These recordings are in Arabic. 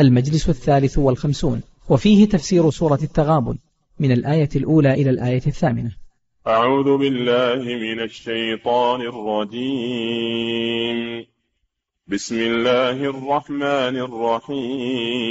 المجلس الثالث والخمسون وفيه تفسير سورة التغابن من الآية الأولى إلى الآية الثامنة. أعوذ بالله من الشيطان الرجيم. بسم الله الرحمن الرحيم.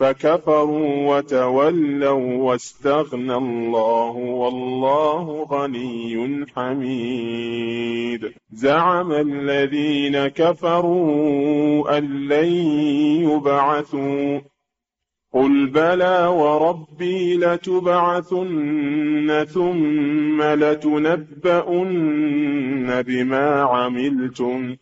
فكفروا وتولوا واستغنى الله والله غني حميد. زعم الذين كفروا أن لن يبعثوا. قل بلى وربي لتبعثن ثم لتنبؤن بما عملتم.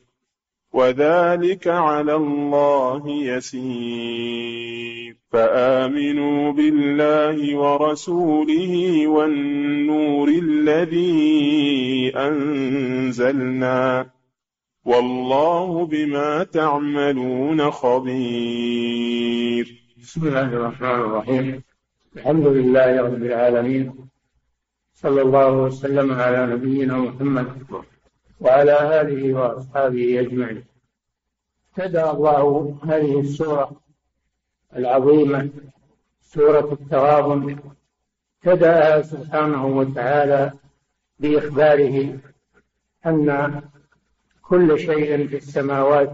وذلك على الله يسير. فآمنوا بالله ورسوله والنور الذي أنزلنا. والله بما تعملون خبير. بسم الله الرحمن الرحيم. الحمد لله رب العالمين. صلى الله وسلم على نبينا محمد وعلى آله وأصحابه أجمعين. ابتدأ الله هذه السورة العظيمة سورة التغابن ابتدأها سبحانه وتعالى بإخباره أن كل شيء في السماوات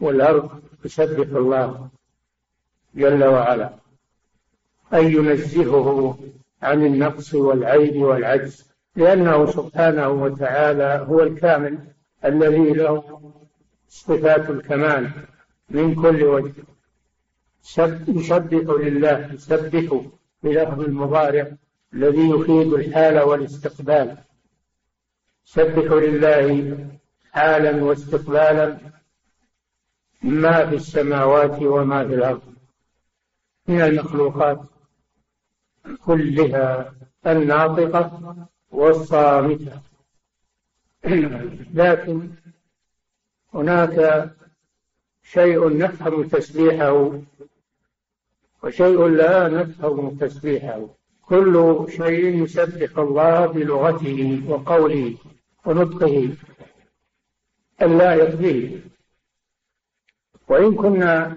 والأرض يسبح الله جل وعلا أي ينزهه عن النقص والعيب والعجز لأنه سبحانه وتعالى هو الكامل الذي له صفات الكمال من كل وجه. يسبح لله يسبح بلفظ المضارع الذي يفيد الحال والاستقبال. يسبح لله حالا واستقبالا ما في السماوات وما في الأرض. من المخلوقات كلها الناطقة والصامتة. لكن هناك شيء نفهم تسبيحه وشيء لا نفهم تسبيحه. كل شيء يسبح الله بلغته وقوله ونطقه اللائق به وإن كنا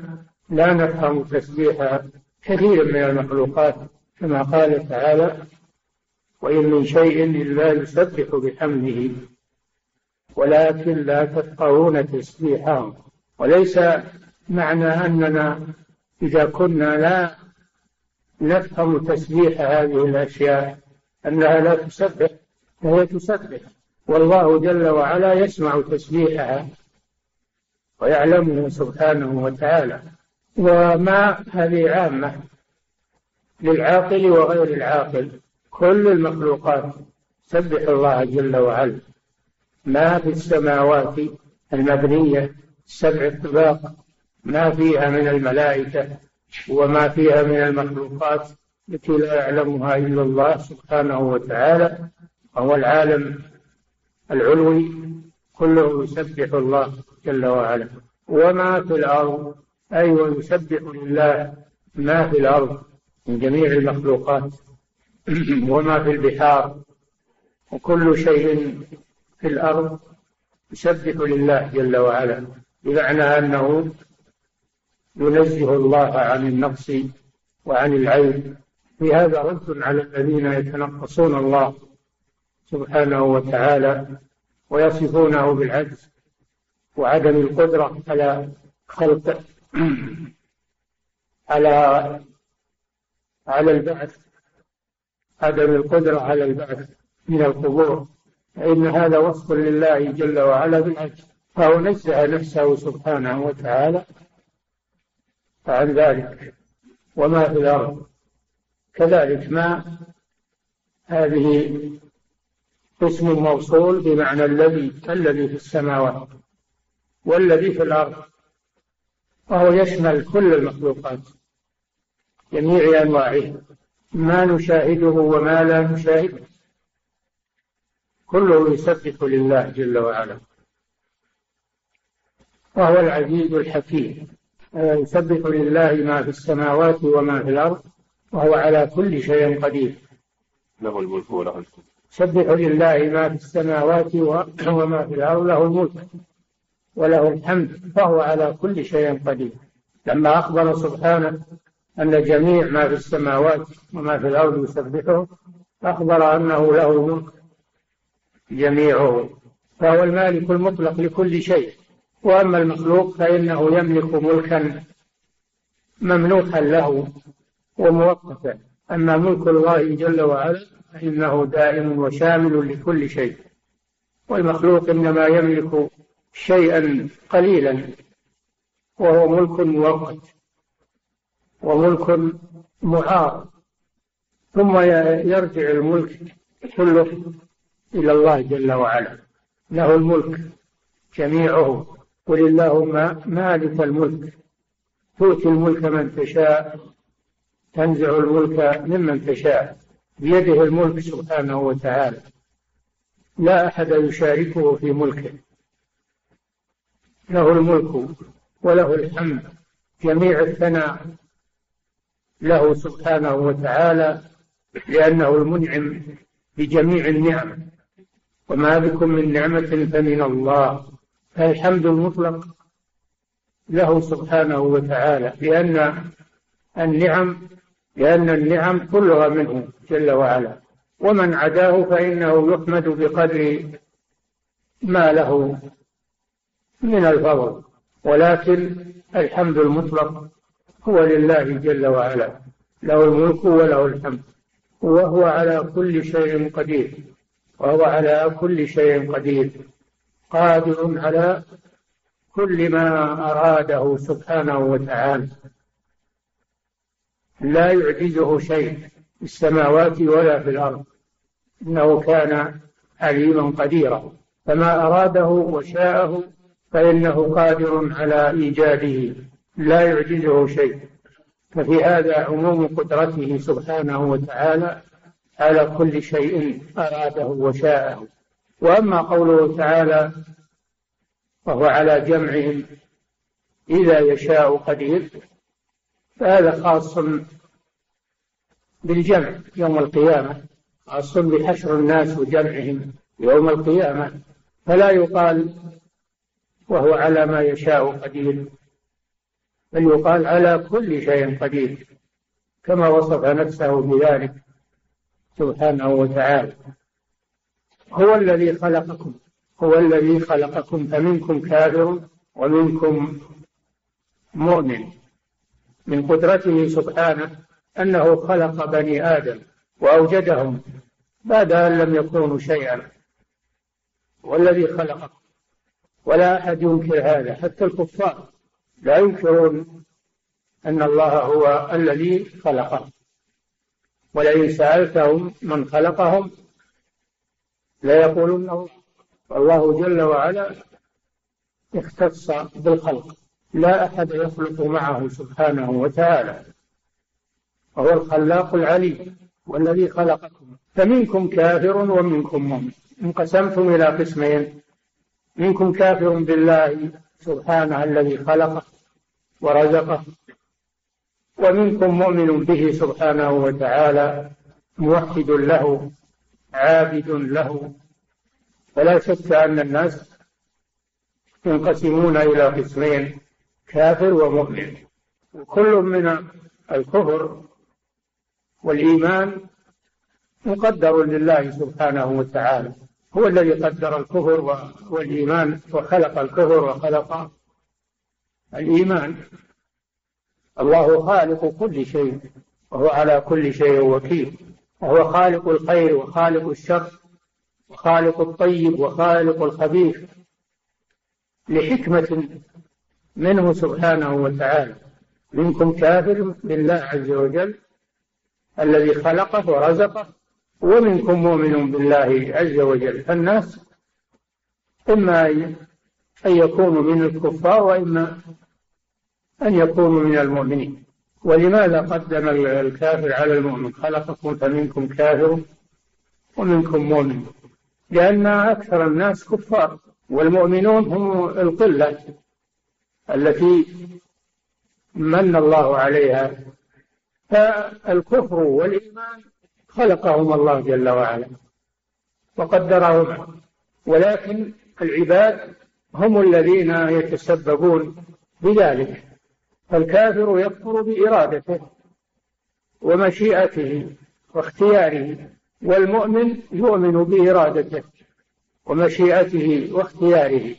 لا نفهم تسبيح كثير من المخلوقات كما قال تعالى وإن من شيء إلا يسبح بحمده ولكن لا تفقهون تسبيحهم وليس معنى أننا إذا كنا لا نفهم تسبيح هذه الأشياء أنها لا تسبح فهي تسبح. والله جل وعلا يسمع تسبيحها ويعلمه سبحانه وتعالى. وما هذه عامة للعاقل وغير العاقل كل المخلوقات سبح الله جل وعلا. ما في السماوات المبنية سبع الطباق ما فيها من الملائكة وما فيها من المخلوقات التي لا يعلمها إلا الله سبحانه وتعالى وهو العالم العلوي كله يسبح الله جل وعلا. وما في الأرض أيوة يسبح لله ما في الأرض من جميع المخلوقات. وما في البحار وكل شيء في الأرض يسبح لله جل وعلا بمعنى أنه ينزه الله عن النقص وعن العيب في هذا رد على الذين يتنقصون الله سبحانه وتعالى ويصفونه بالعجز وعدم القدرة على خلق على على البعث عدم القدرة على البعث من القبور. فإن هذا وصف لله جل وعلا بالعجز فهو نزه نفسه سبحانه وتعالى. عن ذلك وما في الأرض. كذلك ما هذه اسم موصول بمعنى الذي الذي في السماوات والذي في الأرض وهو يشمل كل المخلوقات جميع أنواعها ما نشاهده وما لا نشاهده. كله يسبح لله جل وعلا. وهو العزيز الحكيم. يسبح لله ما في السماوات وما في الأرض وهو على كل شيء قدير. له الملك وله الحمد. سبح لله ما في السماوات وما في الأرض له الملك وله الحمد فهو على كل شيء قدير. لما أخبر سبحانه أن جميع ما في السماوات وما في الأرض يسبحه أخبر أنه له الملك جميعه فهو المالك المطلق لكل شيء. وأما المخلوق فإنه يملك ملكا مملوكا له وموقتا. أما ملك الله جل وعلا فإنه دائم وشامل لكل شيء. والمخلوق إنما يملك شيئا قليلا وهو ملك مؤقت وملك معار ثم يرجع الملك كله إلى الله جل وعلا. له الملك جميعه. قل اللهم مالك الملك. تؤتي الملك من تشاء تنزع الملك ممن تشاء. بيده الملك سبحانه وتعالى. لا أحد يشاركه في ملكه. له الملك وله الحمد. جميع الثناء له سبحانه وتعالى لأنه المنعم بجميع النعم. وما بكم من نعمة فمن الله فالحمد المطلق له سبحانه وتعالى لأن النعم لأن النعم كلها منه جل وعلا. ومن عداه فإنه يحمد بقدر ما له من الفضل. ولكن الحمد المطلق هو لله جل وعلا له الملك وله الحمد وهو على كل شيء قدير. وهو على كل شيء قدير قادر على كل ما أراده سبحانه وتعالى. لا يعجزه شيء في السماوات ولا في الأرض. إنه كان عليما قديرا. فما أراده وشاءه فإنه قادر على إيجاده. لا يعجزه شيء. ففي هذا عموم قدرته سبحانه وتعالى على كل شيء أراده وشاءه. وأما قوله تعالى وهو على جمعهم إذا يشاء قدير فهذا خاص بالجمع يوم القيامة خاص بحشر الناس وجمعهم يوم القيامة. فلا يقال وهو على ما يشاء قدير بل يقال على كل شيء قدير كما وصف نفسه بذلك. سبحانه وتعالى. هو الذي خلقكم. هو الذي خلقكم. فمنكم كافر ومنكم مؤمن. من قدرته سبحانه أنه خلق بني آدم وأوجدهم بعد أن لم يكونوا شيئا. والذي خلقكم. ولا أحد ينكر هذا. حتى الكفار لا ينكرون أن الله هو الذي خلقهم. ولئن سألتهم من خلقهم ليقولن الله والله جل وعلا اختص بالخلق. لا أحد يخلق معه سبحانه وتعالى. وهو الخلاق العليم والذي خلقكم. فمنكم كافر ومنكم مؤمن. انقسمتم إلى قسمين. منكم كافر بالله سبحانه الذي خلقه ورزقه ومنكم مؤمن به سبحانه وتعالى موحد له عابد له. ولا شك أن الناس ينقسمون إلى قسمين كافر ومؤمن. وكل من الكفر والإيمان مقدر لله سبحانه وتعالى. هو الذي قدر الكفر والإيمان وخلق الكفر وخلق الإيمان. الله خالق كل شيء وهو على كل شيء وكيل. وهو خالق الخير وخالق الشر وخالق الطيب وخالق الخبيث لحكمة منه سبحانه وتعالى. منكم كافر بالله عز وجل الذي خلقه ورزقه ومنكم مؤمن بالله عز وجل. فالناس إما أن يكونوا من الكفار وإما أن يكونوا من المؤمنين. ولماذا قدم الكافر على المؤمن؟ خلقكم فمنكم كافر ومنكم مؤمن. لأن أكثر الناس كفار والمؤمنون هم القلة التي من الله عليها. فالكفر والإيمان خلقهم الله جل وعلا وقدرهم ولكن العباد هم الذين يتسببون بذلك. فالكافر يكفر بإرادته ومشيئته واختياره والمؤمن يؤمن بإرادته ومشيئته واختياره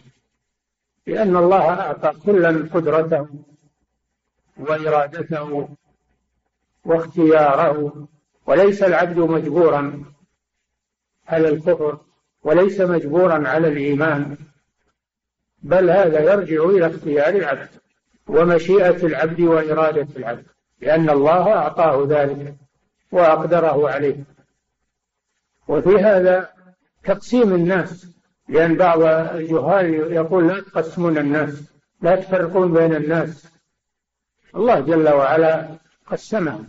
لأن الله أعطى كلا قدرته وإرادته واختياره وليس العبد مجبورا على الكفر وليس مجبورا على الإيمان بل هذا يرجع إلى اختيار العبد. ومشيئة العبد وإرادة العبد لأن الله أعطاه ذلك وأقدره عليه. وفي هذا تقسيم الناس لأن بعض الجهال يقول لا تقسمون الناس لا تفرقون بين الناس. الله جل وعلا قسمهم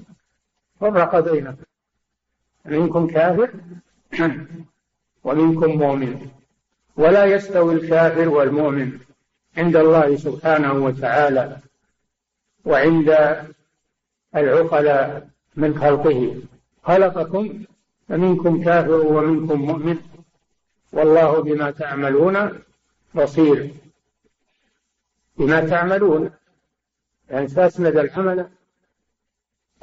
فرق بينهم. منكم كافر ومنكم مؤمن. ولا يستوي الكافر والمؤمن. عند الله سبحانه وتعالى وعند العقلاء من خلقه. خلقكم فمنكم كافر ومنكم مؤمن. والله بما تعملون بصير. بما تعملون. يعني فأسند العمل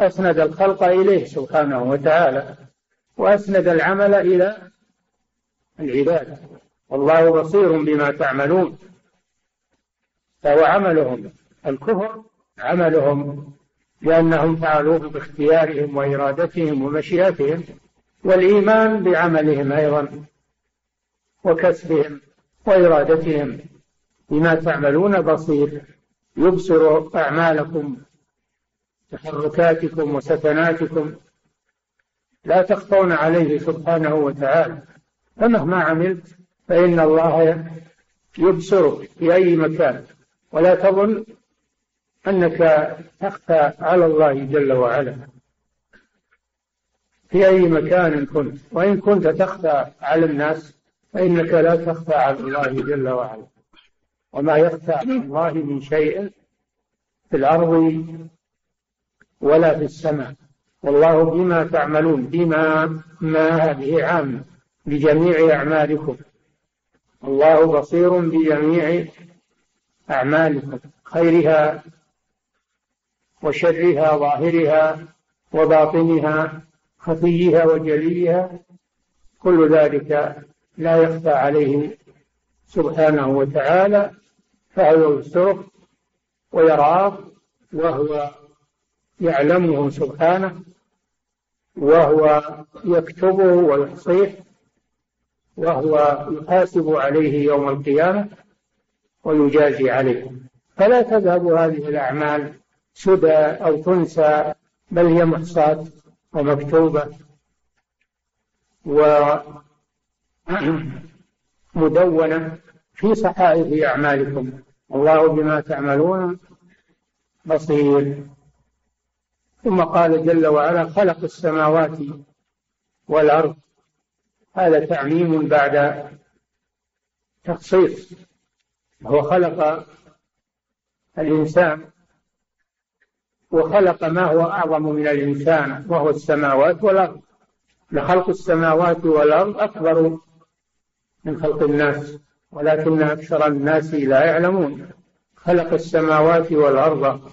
أسند الخلق إليه سبحانه وتعالى وأسند العمل إلى العباد. والله بصير بما تعملون. فهو عملهم. الكفر عملهم لأنهم فعلوه باختيارهم وإرادتهم ومشيئتهم والإيمان بعملهم أيضا وكسبهم وإرادتهم. بما تعملون بصير. يبصر أعمالكم تحركاتكم وسكناتكم لا تخفون عليه سبحانه وتعالى. فمهما عملت فإن الله يبصرك في أي مكان. ولا تظن أنك تخفى على الله جل وعلا. في أي مكان كنت وإن كنت تخفى على الناس فإنك لا تخفى على الله جل وعلا. وما يخفى على الله من شيء في الأرض ولا في السماء. والله بما تعملون بما ما هذه عامة بجميع أعمالكم. الله بصير بجميع أعمالكم خيرها وشرها ظاهرها وباطنها خفيها وجليها كل ذلك لا يخفى عليه سبحانه وتعالى فهو يبصره ويراه وهو يعلمه سبحانه وهو يكتبه ويحصيه وهو يحاسب عليه يوم القيامة. ويجازي عليه فلا تذهب هذه الأعمال سدى أو تنسى بل هي محصاة ومكتوبة ومدونة في صحائف أعمالكم. الله بما تعملون بصير. ثم قال جل وعلا خلق السماوات والأرض. هذا تعميم بعد تخصيص. هو خلق الإنسان وخلق ما هو أعظم من الإنسان وهو السماوات والأرض. لخلق السماوات والأرض أكبر من خلق الناس ولكن أكثر الناس لا يعلمون. خلق السماوات والأرض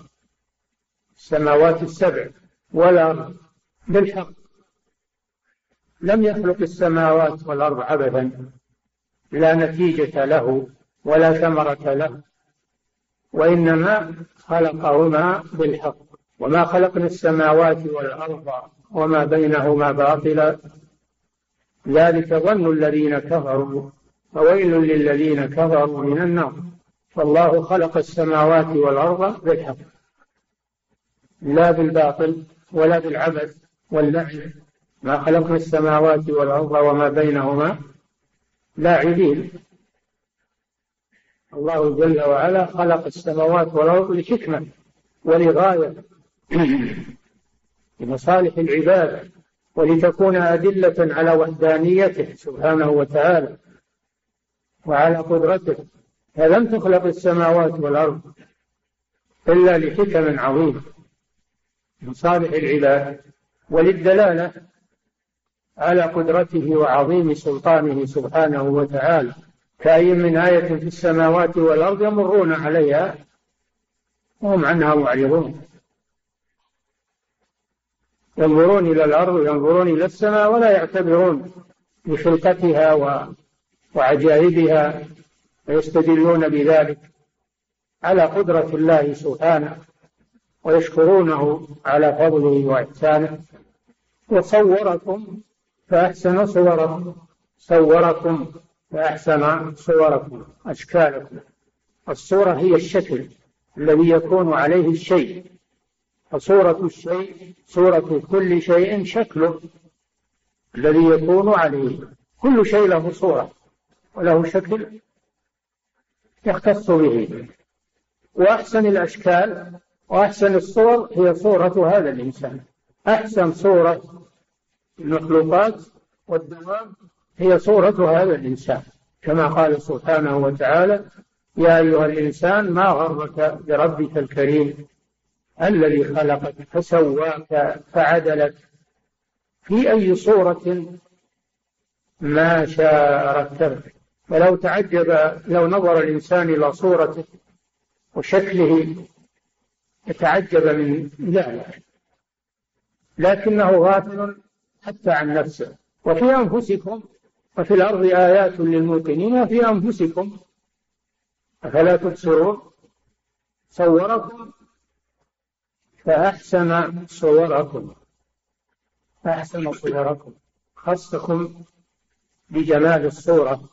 السماوات السبع والأرض بالحق. لم يخلق السماوات والأرض عبثا لا نتيجة له. ولا ثمرة له وإنما خلقهما بالحق. وما خلقنا السماوات والأرض وما بينهما باطلا ذلك ظن الذين كفروا فويل للذين كفروا من النار. فالله خلق السماوات والأرض بالحق لا بالباطل ولا بالعبث واللعب ما خلقنا السماوات والأرض وما بينهما لاعبين الله جل وعلا خلق السماوات والأرض لحكمة ولغاية لمصالح العباد ولتكون أدلة على وحدانيته سبحانه وتعالى وعلى قدرته. فلم تخلق السماوات والأرض إلا لحكم عظيمة مصالح العباد وللدلالة على قدرته وعظيم سلطانه سبحانه وتعالى. كأي من آية في السماوات والأرض يمرون عليها وهم عنها معرضون. ينظرون إلى الأرض وينظرون إلى السماء ولا يعتبرون بخلقتها وعجائبها ويستدلون بذلك على قدرة الله سبحانه ويشكرونه على فضله وإحسانه. وصوركم فأحسن صوركم صوركم فأحسن صوركم أشكالكم. الصورة هي الشكل الذي يكون عليه الشيء. فصورة الشيء صورة كل شيء شكله الذي يكون عليه. كل شيء له صورة وله شكل يختص به. وأحسن الأشكال وأحسن الصور هي صورة هذا الإنسان. أحسن صورة المخلوقات والدواب هي صورة هذا الإنسان. كما قال سبحانه وتعالى يا أيها الإنسان ما غرك بربك الكريم الذي خلقك فسواك فعدلك؟ في أي صورة ما شاء ركبك؟ ولو تعجب لو نظر الإنسان إلى صورته وشكله يتعجب من ذلك. لكنه غافل حتى عن نفسه. وفي أنفسكم وفي الأرض آيات للموقنين وفي أنفسكم. أفلا تبصرون؟ صوركم. فأحسن صوركم. فأحسن صوركم. خصكم بجمال الصورة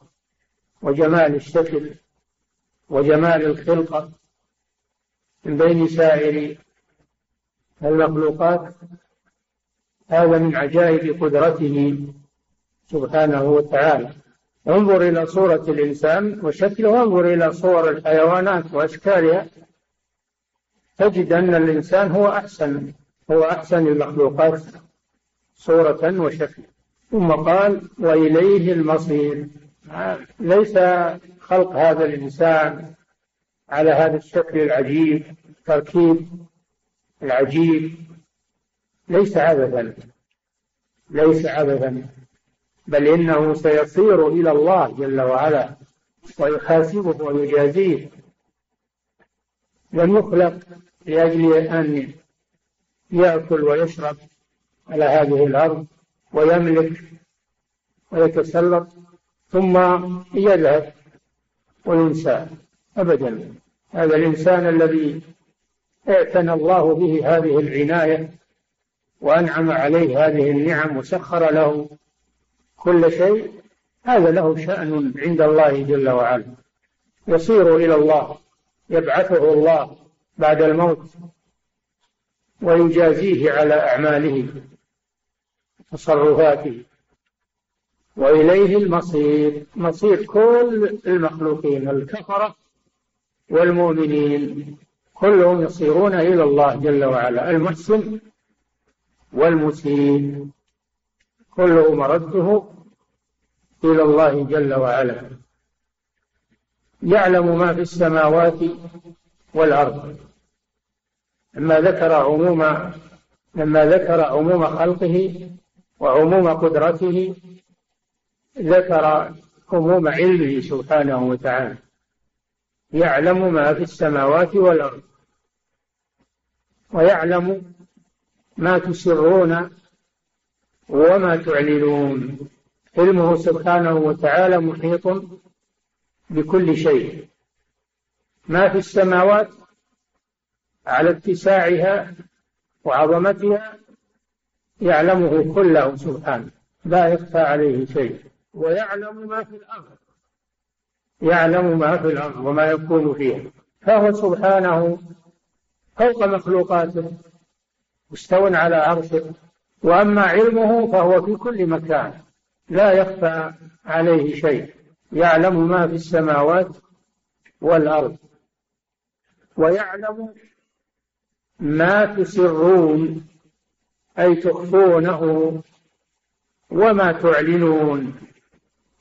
وجمال الشكل وجمال الخلقة من بين سائر المخلوقات. هذا من عجائب قدرته. سبحانه وتعالى. انظر إلى صورة الإنسان وشكله. وانظر إلى صور الحيوانات وأشكالها. تجد أن الإنسان هو أحسن هو أحسن المخلوقات صورة وشكلا ثم قال وإليه المصير. ليس خلق هذا الإنسان على هذا الشكل العجيب تركيب العجيب. ليس عبثا ليس عبثا. بل إنه سيصير إلى الله جل وعلا ويحاسبه ويجازيه لم يخلق لأجل أن يأكل ويشرب على هذه الأرض ويملك ويتسلط ثم يذهب وينسى أبدا. هذا الإنسان الذي اعتنى الله به هذه العناية وأنعم عليه هذه النعم وسخر له كل شيء هذا له شأن عند الله جل وعلا. يصير إلى الله يبعثه الله بعد الموت ويجازيه على أعماله تصرفاته. وإليه المصير مصير كل المخلوقين الكفرة والمؤمنين كلهم يصيرون إلى الله جل وعلا المحسن والمسيء. كله مرده إلى الله جل وعلا. يعلم ما في السماوات والأرض. لما ذكر عموم لما ذكر عموم خلقه وعموم قدرته ذكر عموم علمه سبحانه وتعالى. يعلم ما في السماوات والأرض. ويعلم ما تسرون وما تعلنون. علمه سبحانه وتعالى محيط بكل شيء. ما في السماوات على اتساعها وعظمتها يعلمه كله سبحانه. لا يخفى عليه شيء. ويعلم ما في الأرض. يعلم ما في الأرض وما يكون فيها. فهو سبحانه فوق مخلوقاته مستوى على عرشه. وأما علمه فهو في كل مكان لا يخفى عليه شيء يعلم ما في السماوات والأرض ويعلم ما تسرون أي تخفونه وما تعلنون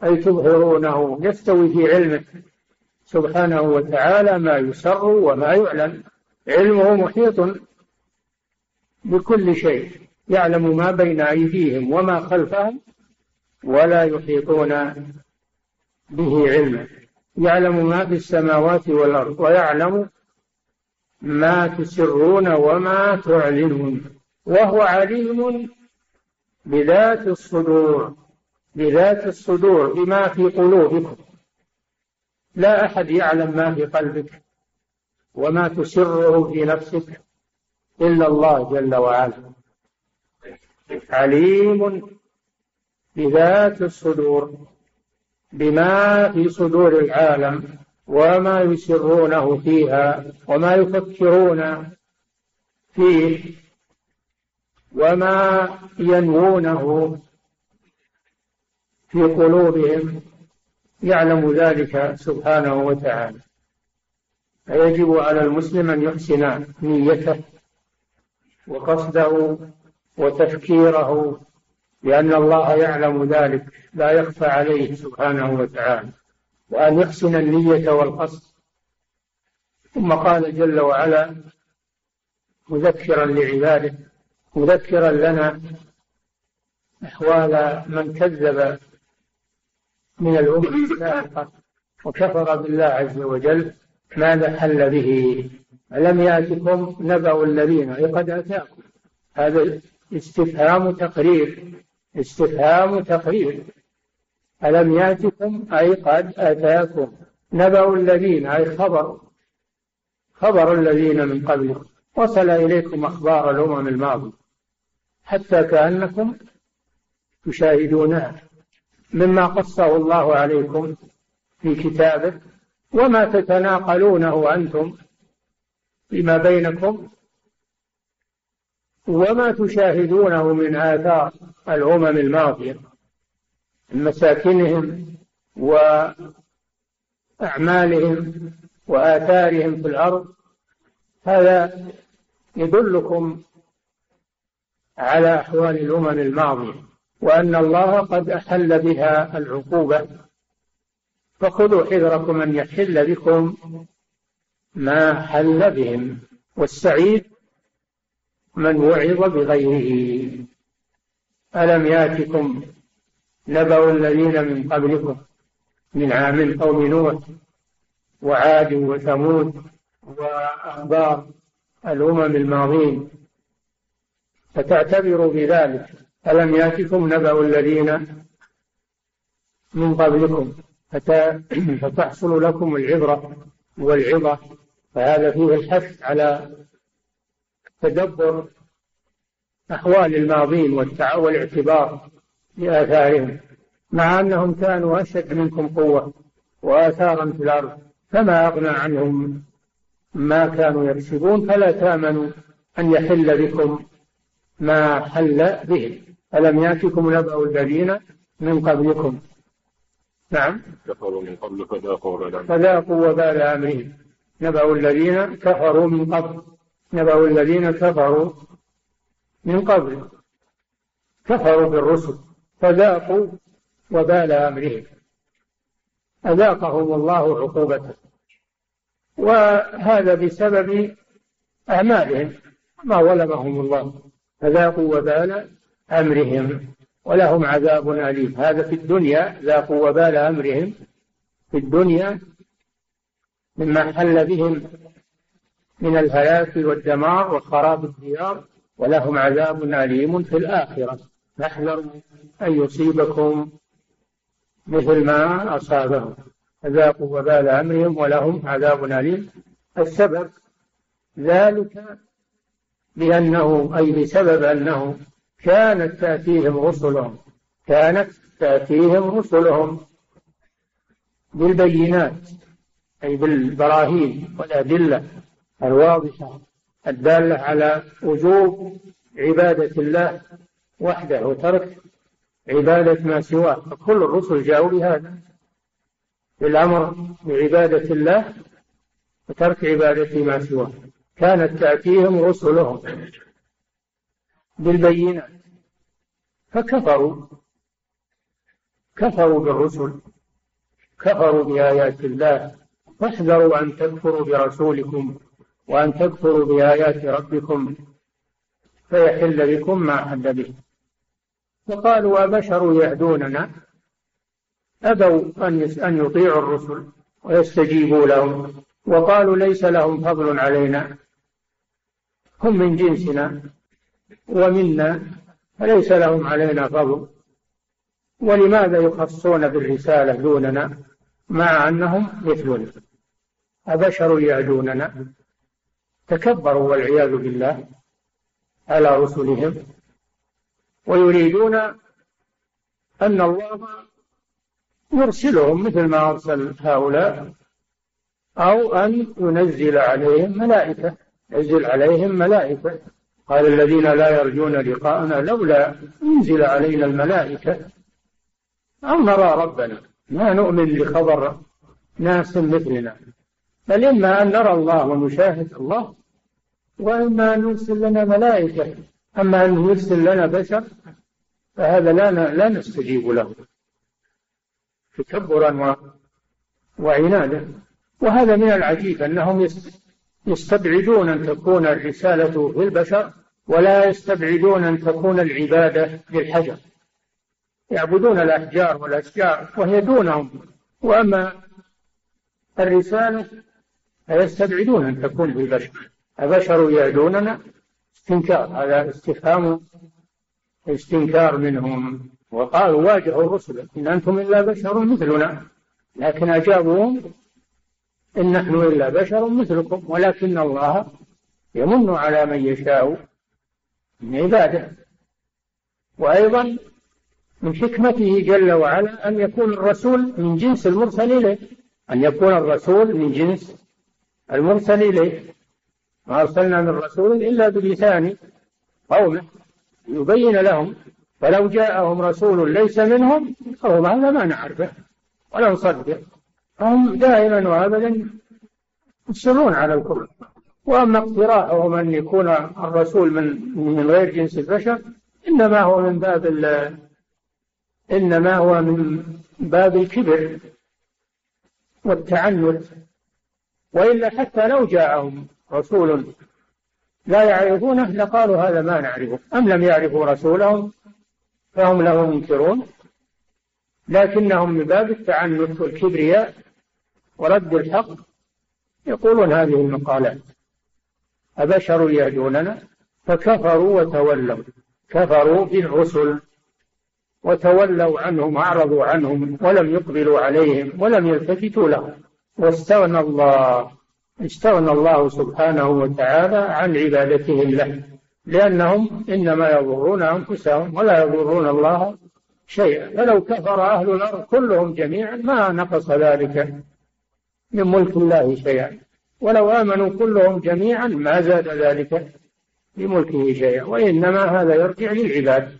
أي تظهرونه. يستوي في علمه سبحانه وتعالى ما يسر وما يعلن. علمه محيط بكل شيء. يعلم ما بين أيديهم وما خلفهم ولا يحيطون به علما. يعلم ما في السماوات والأرض ويعلم ما تسرون وما تعلنون. وهو عليم بذات الصدور بذات الصدور بما في قلوبكم. لا أحد يعلم ما في قلبك وما تسره في نفسك إلا الله جل وعلا. عليم بذات الصدور بما في صدور العالم وما يسرونه فيها وما يفكرون فيه وما ينوونه في قلوبهم. يعلم ذلك سبحانه وتعالى. فيجب على المسلم أن يحسن نيته وقصده وتفكيره لأن الله يعلم ذلك لا يخفى عليه سبحانه وتعالى. وأن يحسن النية والقصد. ثم قال جل وعلا مذكرا لعباده مذكرا لنا أحوال من كذب من الأمم السابقة وكفر بالله عز وجل ماذا حل به. ألم يأتكم نبأ الذين؟ قد أتاكم. هذا استفهام تقرير استفهام تقرير. ألم يأتكم أي قد أتاكم؟ نبأ الذين أي خبر. خبر الذين من قبلكم وصل إليكم أخبار الأمم الماضية. حتى كأنكم تشاهدونها. مما قصه الله عليكم في كتابه. وما تتناقلونه أنتم فيما بينكم وما تشاهدونه من آثار الأمم الماضية من مساكنهم وأعمالهم وآثارهم في الأرض هذا يدلكم على أحوال الأمم الماضية وأن الله قد أحل بها العقوبة. فخذوا حذركم أن يحل بكم ما حل بهم والسعيد من وعظ بغيره. ألم ياتكم نبأ الذين من قبلكم من عام قوم نوح وعاد وثمود وأخبار الأمم الماضين؟ فتعتبروا بذلك. ألم ياتكم نبأ الذين من قبلكم؟ فتحصل لكم العبرة والعظة. فهذا فيه الحث على تدبر أحوال الماضين والاعتبار بآثارهم مع أنهم كانوا أشد منكم قوة وآثارا في الأرض فما أغنى عنهم ما كانوا يكسبون فلا تأمنوا أن يحل بكم ما حل بهم. ألم يأتكم نبأ الذين من قبلكم؟ نعم. كفروا من قبل فذاقوا وبال أمرهم. نبأ الذين كفروا من قبل. نبأ الذين كفروا من قبل. كفروا بالرسل فذاقوا وبال أمرهم. أذاقهم الله عقوبته. وهذا بسبب أعمالهم ما ظلمهم الله. فذاقوا وبال أمرهم. ولهم عذاب أليم. هذا في الدنيا ذاقوا وبال أمرهم. في الدنيا مما حل بهم من الهلاك والدمار وخراب الديار ولهم عذاب أليم في الآخرة. فاحذروا أن يصيبكم مثل ما أصابهم. فذاقوا وبال أمرهم ولهم عذاب أليم. السبب ذلك لأنه أي بسبب أنه كانت تأتيهم رسلهم كانت تأتيهم رسلهم بالبينات أي بالبراهين والأدلة. الواضحة الدالة على وجوب عبادة الله وحده وترك عبادة ما سواه. فكل الرسل جاءوا بهذا بالأمر بعبادة الله وترك عبادة ما سواه. كانت تأتيهم رسلهم بالبينات فكفروا كفروا بالرسل كفروا بآيات الله. فاحذروا أن تكفروا برسولكم. وأن تكفروا بآيات ربكم فيحل بكم ما حل به. وقالوا أبشر يهدوننا؟ أبوا أن أن يطيعوا الرسل ويستجيبوا لهم. وقالوا ليس لهم فضل علينا. هم من جنسنا ومنا فليس لهم علينا فضل. ولماذا يخصون بالرسالة دوننا مع أنهم مثلنا؟ أبشر يهدوننا. تكبروا والعياذ بالله على رسلهم. ويريدون أن الله يرسلهم مثل ما أرسل هؤلاء أو أن ينزل عليهم ملائكة ينزل عليهم ملائكة. قال الذين لا يرجون لقاءنا لولا ينزل علينا الملائكة. أو نرى ربنا ما نؤمن لخبر ناس مثلنا. بل إما أن نرى الله ونشاهد الله وإما أن يرسل لنا ملائكة. أما أن يرسل لنا بشر فهذا لا لا نستجيب له. تكبرا وعنادا. وهذا من العجيب أنهم يستبعدون أن تكون الرسالة في البشر ولا يستبعدون أن تكون العبادة للحجر يعبدون الأحجار والأشجار وهي دونهم. وأما الرسالة فيستبعدون أن تكون في البشر أبشر يهدوننا استنكار هذا استفهام استنكار منهم. وقالوا واجهوا الرسل إن أنتم إلا بشر مثلنا. لكن أجابوهم إن نحن إلا بشر مثلكم ولكن الله يمن على من يشاء من عباده. وأيضا من حكمته جل وعلا أن يكون الرسول من جنس المرسل إليه أن يكون الرسول من جنس المرسل إليه. ما أرسلنا من رسول إلا بلسان قومه يبين لهم فلو جاءهم رسول ليس منهم قالوا هذا ما نعرفه ولا نصدق فهم دائما وابدا يصرون على الكفر. وأما اقتراحهم أن يكون الرسول من من غير جنس البشر إنما هو من باب إنما هو من باب الكبر والتعنت. وإلا حتى لو جاءهم رسول لا يعرفونه لقالوا هذا ما نعرفه. أم لم يعرفوا رسولهم فهم له منكرون. لكنهم من باب التعنت والكبرياء ورد الحق يقولون هذه المقالات أبشر يهدوننا؟ فكفروا وتولوا. كفروا بالرسل وتولوا عنهم أعرضوا عنهم ولم يقبلوا عليهم ولم يلتفتوا لهم. واستغنى الله استغنى الله سبحانه وتعالى عن عبادتهم له لأنهم إنما يضرون أنفسهم ولا يضرون الله شيئا. فلو كفر أهل الأرض كلهم جميعا ما نقص ذلك من ملك الله شيئا. ولو آمنوا كلهم جميعا ما زاد ذلك بملكه شيئا. وإنما هذا يرجع للعباد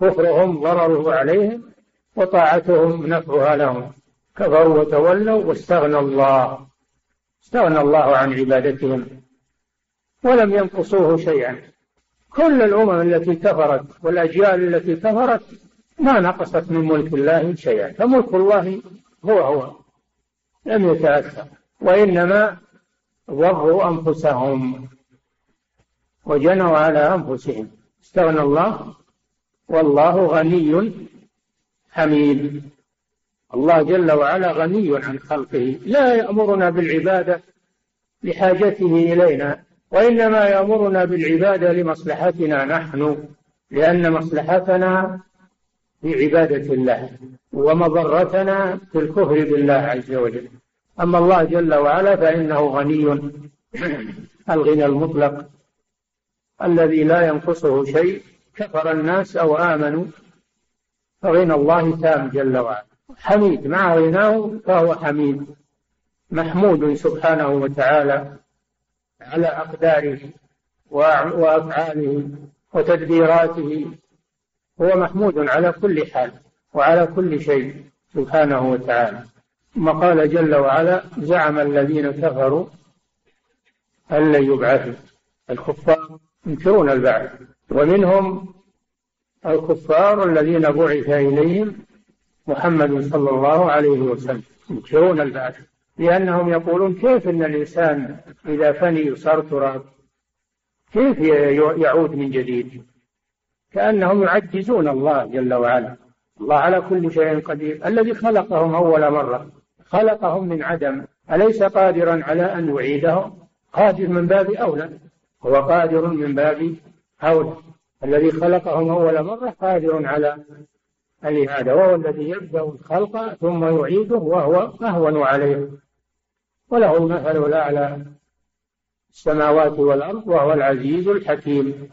كفرهم ضرره عليهم وطاعتهم نفعها لهم. كفروا وتولوا واستغنى الله. استغنى الله عن عبادتهم ولم ينقصوه شيئا. كل الأمم التي كفرت والأجيال التي كفرت ما نقصت من ملك الله شيئا. فملك الله هو هو لم يتأثر. وإنما ضروا أنفسهم وجنوا على أنفسهم. استغنى الله والله غني حميد. الله جل وعلا غني عن خلقه لا يأمرنا بالعبادة لحاجته إلينا وإنما يأمرنا بالعبادة لمصلحتنا نحن لأن مصلحتنا في عبادة الله ومضرتنا في الكفر بالله عز وجل. أما الله جل وعلا فإنه غني. الغنى المطلق الذي لا ينقصه شيء. كفر الناس أو آمنوا فغنى الله تام جل وعلا. حميد مع غناه فهو حميد محمود سبحانه وتعالى على أقداره وأفعاله وتدبيراته هو محمود على كل حال وعلى كل شيء سبحانه وتعالى. ثم قال جل وعلا زعم الذين كفروا أن لن يبعثوا. الكفار ينكرون البعث ومنهم الكفار الذين بعث إليهم محمد صلى الله عليه وسلم ينكرون البعث لأنهم يقولون كيف أن الإنسان إذا فني صار تراب؟ كيف يعود من جديد؟ كأنهم يعجزون الله جل وعلا. الله على كل شيء قدير. الذي خلقهم أول مرة خلقهم من عدم. أليس قادرا على أن يعيدهم؟ قادر من باب أولى. هو قادر من باب أولى. الذي خلقهم أول مرة قادر على الإعادة وهو الذي يبدأ الخلق ثم يعيده وهو أهون عليه. وله المثل الأعلى السماوات والأرض وهو العزيز الحكيم.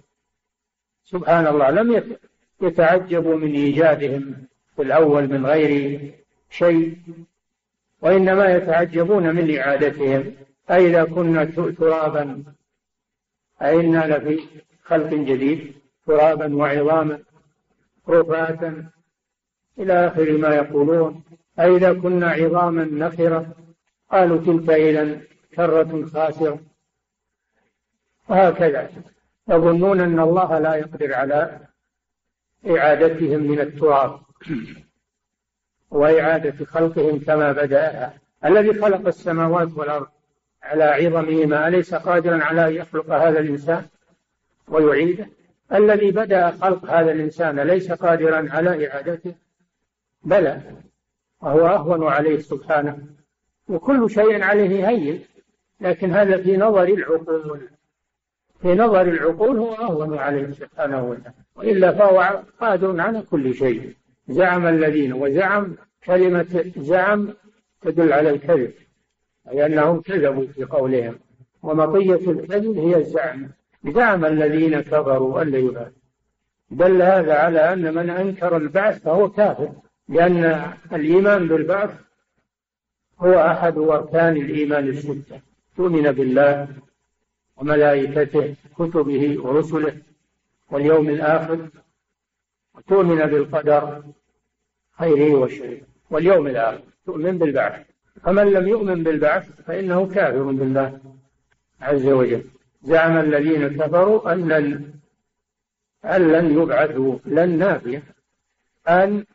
سبحان الله لم يتعجبوا من إيجادهم في الأول من غير شيء وإنما يتعجبون من إعادتهم. أئذا كنا ترابا أئنا لفي خلق جديد ترابا وعظاما رفاتا إلى آخر ما يقولون. أئذا كنا عظاما نخرة؟ قالوا تلك إذا كرة خاسرة. وهكذا. يظنون أن الله لا يقدر على إعادتهم من التراب. وإعادة خلقهم كما بدأها. الذي خلق السماوات والأرض على عظمهما أليس قادرا على أن يخلق هذا الإنسان ويعيده؟ الذي بدأ خلق هذا الإنسان ليس قادرا على إعادته. بلى وهو أهون عليه سبحانه. وكل شيء عليه هين لكن هذا في نظر العقول. في نظر العقول هو أهون عليه سبحانه وتعالى. وإلا فهو قادر على كل شيء. زعم الذين وزعم كلمة زعم تدل على الكذب أي أنهم كذبوا في قولهم. ومطية الكذب هي الزعم. زعم الذين كفروا أن لا دل هذا على أن من أنكر البعث فهو كافر. لأن الإيمان بالبعث هو أحد أركان الإيمان الستة. تؤمن بالله وملائكته كتبه ورسله واليوم الآخر وتؤمن بالقدر خيره وشره. واليوم الآخر تؤمن بالبعث. فمن لم يؤمن بالبعث فإنه كافر بالله عز وجل. زعم الذين كفروا أن لن أن لن يبعثوا لن نافية أن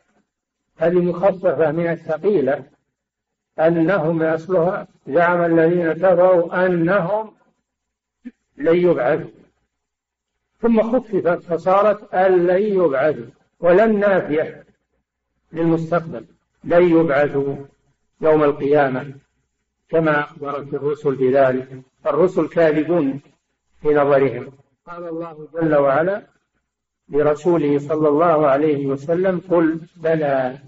هذه مخففة من الثقيلة أنهم أصلها زعم الذين كفروا أنهم لن يبعثوا. ثم خففت فصارت لن يبعثوا ولن نافية للمستقبل. لن يبعثوا يوم القيامة كما أخبرت الرسل بذلك. الرسل كاذبون في نظرهم. قال الله جل وعلا لرسوله صلى الله عليه وسلم قل بلى.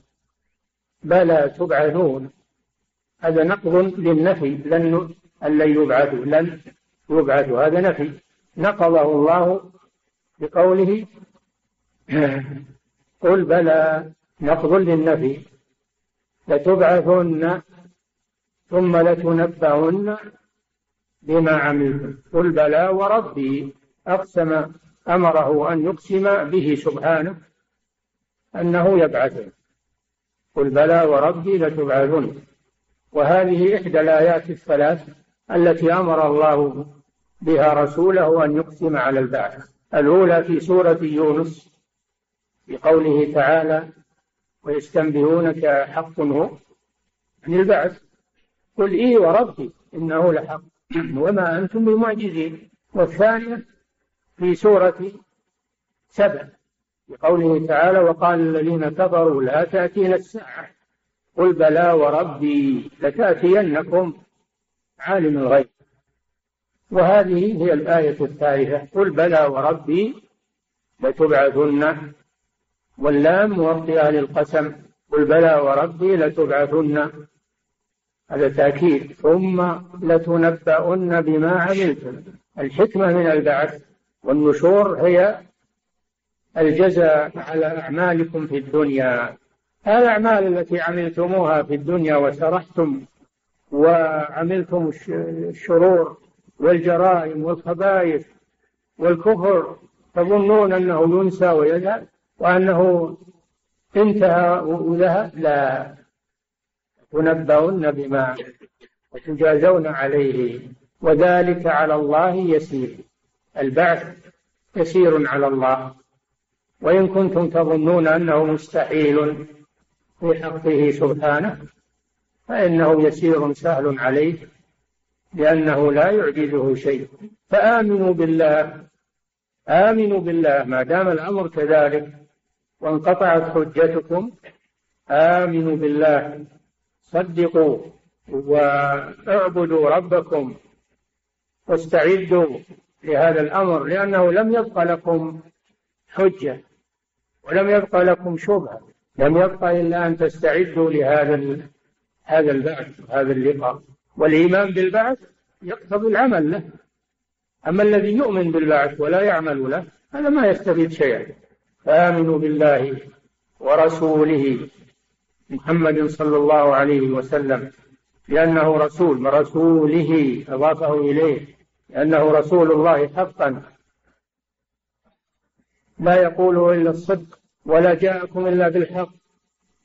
بلى تبعثون. هذا نقض للنفي لن لن يبعثوا لن يبعثوا. هذا نفي. نقضه الله بقوله قل بلى نقض للنفي. لتبعثن ثم لتنبعن بما عملتم. قل بلى وربي أقسم أمره أن يقسم به سبحانه أنه يبعث قل بلى وربي لتبعثن وهذه إحدى الآيات الثلاث التي أمر الله بها رسوله أن يقسم على البعث. الأولى في سورة يونس بقوله تعالى ويستنبئونك حق هو عن البعث. قل إي وربي إنه لحق. وما أنتم بمعجزين. والثانية في سورة سبع. بقوله تعالى وقال الذين كفروا لا تأتينا الساعة. قل بلى وربي لتأتينكم عالم الغيب. وهذه هي الآية الثالثة قل بلى وربي لتبعثن واللام موطئة للقسم. قل بلى وربي لتبعثن. هذا تأكيد. ثم لتنبؤن بما عملتم. الحكمة من البعث والنشور هي الجزاء على أعمالكم في الدنيا. الأعمال التي عملتموها في الدنيا وسرحتم وعملتم الشرور والجرائم والخبائث والكفر تظنون أنه ينسى ويذهب وأنه انتهى وذهب لا. تنبؤن بما وتجازون عليه وذلك على الله يسير. البعث يسير على الله. وإن كنتم تظنون أنه مستحيل في حقه سبحانه فإنه يسير سهل عليه لأنه لا يعجزه شيء. فآمنوا بالله آمنوا بالله. ما دام الأمر كذلك وانقطعت حجتكم آمنوا بالله. صدقوا واعبدوا ربكم واستعدوا لهذا الأمر لأنه لم يبق لكم حجة ولم يبق لكم شبهة لم يبق إلا أن تستعدوا لهذا هذا البعث هذا اللقاء. والإيمان بالبعث يقتضي العمل له. أما الذي يؤمن بالبعث ولا يعمل له هذا ما يستفيد شيئا. فآمنوا بالله ورسوله محمد صلى الله عليه وسلم لأنه رسول ورسوله أضافه إليه لأنه رسول الله حقا. لا يقوله إلا الصدق ولا جاءكم إلا بالحق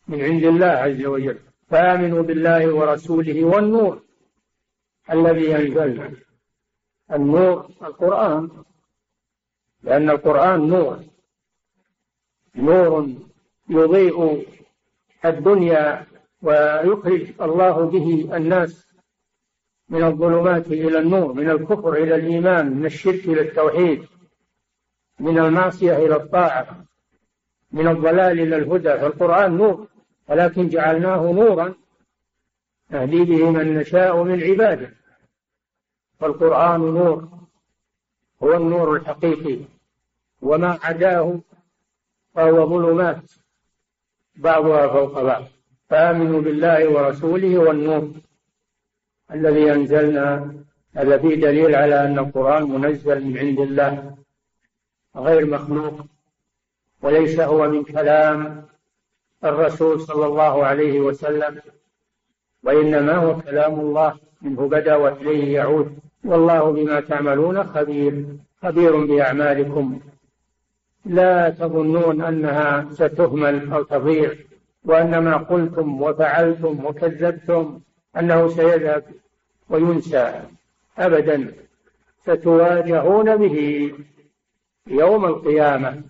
من عند الله عز وجل. فآمنوا بالله ورسوله والنور الذي أنزلنا النور القرآن. لأن القرآن نور. نور يضيء الدنيا ويخرج الله به الناس من الظلمات إلى النور من الكفر إلى الإيمان من الشرك إلى التوحيد. من المعصية إلى الطاعة من الضلال إلى الهدى. فالقرآن نور ولكن جعلناه نورا نهدي به من نشاء من عباده. فالقرآن نور هو النور الحقيقي. وما عداه فهو ظلمات بعضها فوق بعض. فآمنوا بالله ورسوله والنور الذي أنزلنا. هذا فيه دليل على أن القرآن منزل من عند الله. غير مخلوق وليس هو من كلام الرسول صلى الله عليه وسلم وإنما هو كلام الله منه بدأ وإليه يعود. والله بما تعملون خبير خبير بأعمالكم. لا تظنون أنها ستهمل أو تضيع وأن ما قلتم وفعلتم وكذبتم أنه سيذهب وينسى أبدا. ستواجهون به. يوم القيامة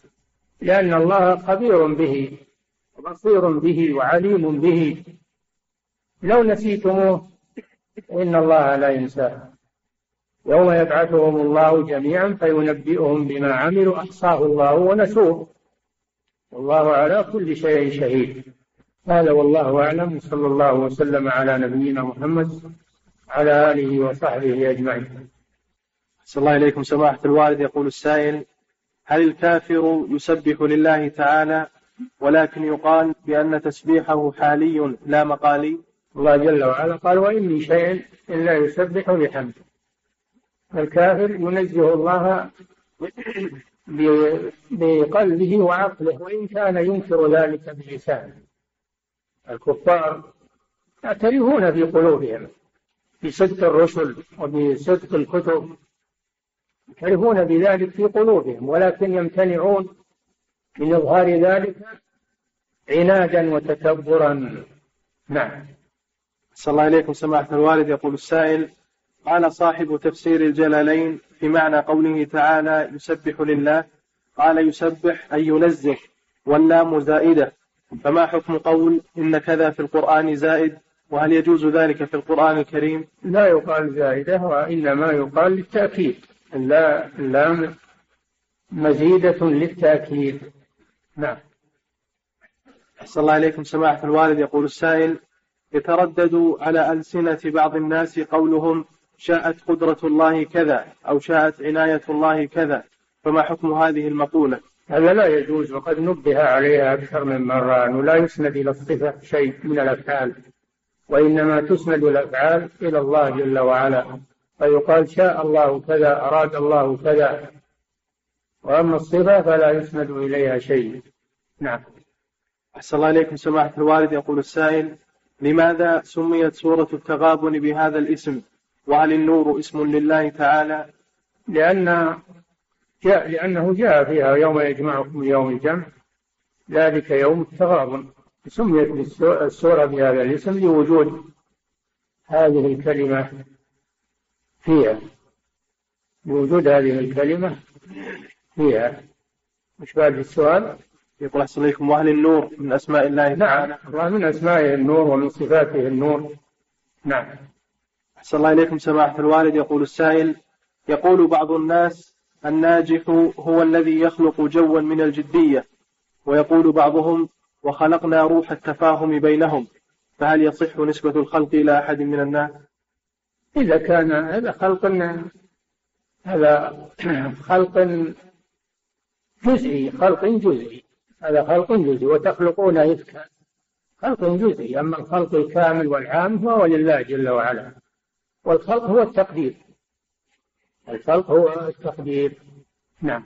لأن الله خبير به وبصير به وعليم به. لو نسيتموه إن الله لا ينساه يوم يبعثهم الله جميعا فينبئهم بما عملوا. أحصاه الله ونسوه والله على كل شيء شهيد. هذا والله أعلم. صلى الله وسلم على نبينا محمد على آله وصحبه أجمعين. صلى الله إليكم سماحة الوالد يقول السائل هل الكافر يسبح لله تعالى ولكن يقال بأن تسبيحه حالي لا مقالي؟ الله جل وعلا قال وإن من شيء إلا يسبح بحمده. الكافر ينزه الله بقلبه وعقله وإن كان ينكر ذلك بلسانه. الكفار يعترفون في قلوبهم بصدق الرسل وبصدق الكتب. يعترفون بذلك في قلوبهم ولكن يمتنعون من إظهار ذلك عنادا وتكبرا نعم. صلى الله عليكم سماحة الوالد يقول السائل قال صاحب تفسير الجلالين في معنى قوله تعالى يسبح لله. قال يسبح أي ينزه واللام زائدة. فما حكم قول إن كذا في القرآن زائد؟ وهل يجوز ذلك في القرآن الكريم؟ لا يقال زائدة وإنما يقال للتأكيد. اللام مزيدة للتأكيد. نعم. أحسن الله إليكم سماحة الوالد. يقول السائل يتردد على ألسنة بعض الناس قولهم شاءت قدرة الله كذا أو شاءت عناية الله كذا فما حكم هذه المقولة؟ هذا لا يجوز وقد نبه عليها أكثر من مرة. أنه لا يسند إلى الصفة شيء من الأفعال وإنما تسند الأفعال إلى الله جل وعلا. فيقال شاء الله كذا أراد الله كذا. وأما الصفة فلا يسند إليها شيء. نعم. أحسن الله إليكم سماحة الوالد. يقول السائل لماذا سميت سورة التغابن بهذا الاسم؟ وهل النور اسم لله تعالى؟ لأن جاء لأنه جاء فيها يوم يجمعكم يوم الجمع. ذلك يوم التغابن. سميت السورة بهذا الاسم لوجود هذه الكلمة فيها لوجود هذه الكلمة فيها. مش بعد السؤال؟ يقول أحسن إليكم وأهل النور من أسماء الله نعم. من أسمائه النور ومن صفاته النور. نعم. أحسن الله إليكم سماحة الوالد. يقول السائل يقول بعض الناس الناجح هو الذي يخلق جوا من الجدية. ويقول بعضهم وخلقنا روح التفاهم بينهم. فهل يصح نسبة الخلق إلى أحد من الناس؟ إذا كان هذا خلق هذا خلق جزئي خلق جزئي. هذا خلق جزئي وتخلقون إفكا. خلق جزئي أما الخلق الكامل والعام فهو لله جل وعلا. والخلق هو التقدير. الخلق هو التقدير. نعم.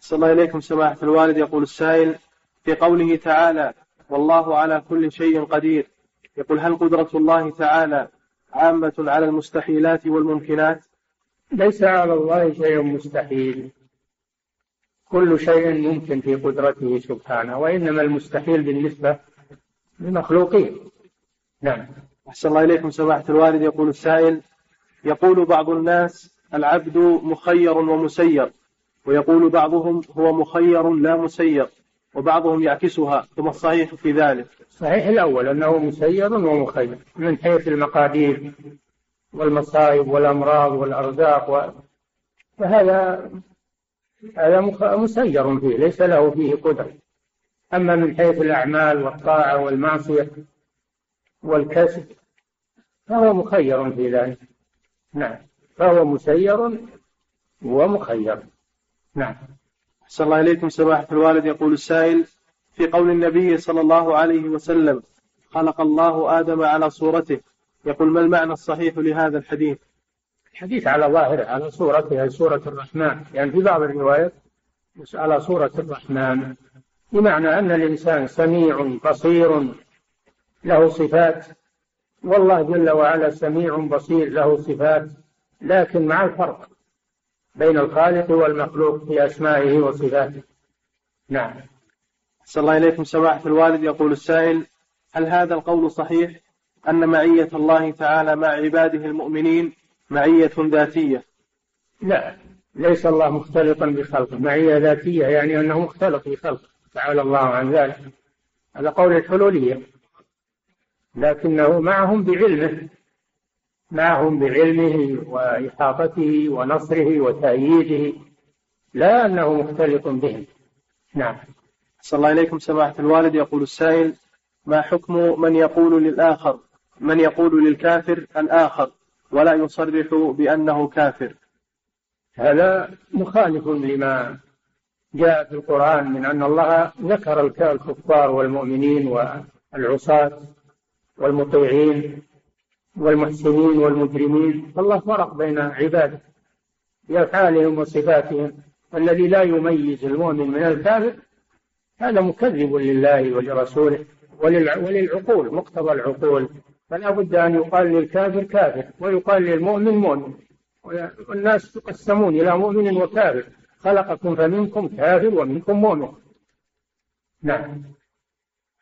صلى الله إليكم سماحة الوالد. يقول السائل في قوله تعالى والله على كل شيء قدير. يقول هل قدرة الله تعالى عامة على المستحيلات والممكنات. ليس على الله شيء مستحيل. كل شيء ممكن في قدرته سبحانه وإنما المستحيل بالنسبة للمخلوقين نعم. أحسن الله إليكم سماحة الوالد. يقول السائل يقول بعض الناس العبد مخير ومسير ويقول بعضهم هو مخير لا مسير. وبعضهم يعكسها ثم الصحيح في ذلك. صحيح الأول أنه مسير ومخير. من حيث المقادير والمصائب والأمراض والأرزاق و... فهذا هذا مسير فيه ليس له فيه قدرة. أما من حيث الأعمال والطاعة والمعصية والكسب فهو مخير في ذلك. نعم. فهو مسير ومخير. نعم. أحسن الله إليكم سماحة الوالد يقول السائل في قول النبي صلى الله عليه وسلم خلق الله آدم على صورته. يقول ما المعنى الصحيح لهذا الحديث؟ الحديث على ظاهره على صورته سورة الرحمن. يعني في بعض الروايات على صورة الرحمن بمعنى أن الإنسان سميع بصير له صفات. والله جل وعلا سميع بصير له صفات لكن مع الفرق. بين الخالق والمخلوق في أسمائه وصفاته. نعم. صلى الله إليكم سماحة الوالد يقول السائل هل هذا القول صحيح؟ أن معية الله تعالى مع عباده المؤمنين معية ذاتية. لا ليس الله مختلطا بخلقه. معية ذاتية يعني أنه مختلط بخلقه تعالى الله عن ذلك. هذا قول الحلولية. لكنه معهم بعلمه. معهم بعلمه وإحاطته ونصره وتأييده لا أنه مختلط بهم. نعم. صلى الله إليكم سماحة الوالد. يقول السائل ما حكم من يقول للآخر من يقول للكافر الآخر ولا يصرح بأنه كافر؟ هذا مخالف لما جاء في القرآن من أن الله ذكر الكفار والمؤمنين والعصاة والمطيعين. والمحسنين والمجرمين فالله فرق بين عباده بأفعالهم وصفاتهم. الذي لا يميز المؤمن من الكافر هذا مكذب لله ولرسوله وللعقول مقتضى العقول. فلا بد أن يقال للكافر كافر ويقال للمؤمن مؤمن. والناس يقسمون إلى مؤمن وكافر. خلقكم فمنكم كافر ومنكم مؤمن. نعم.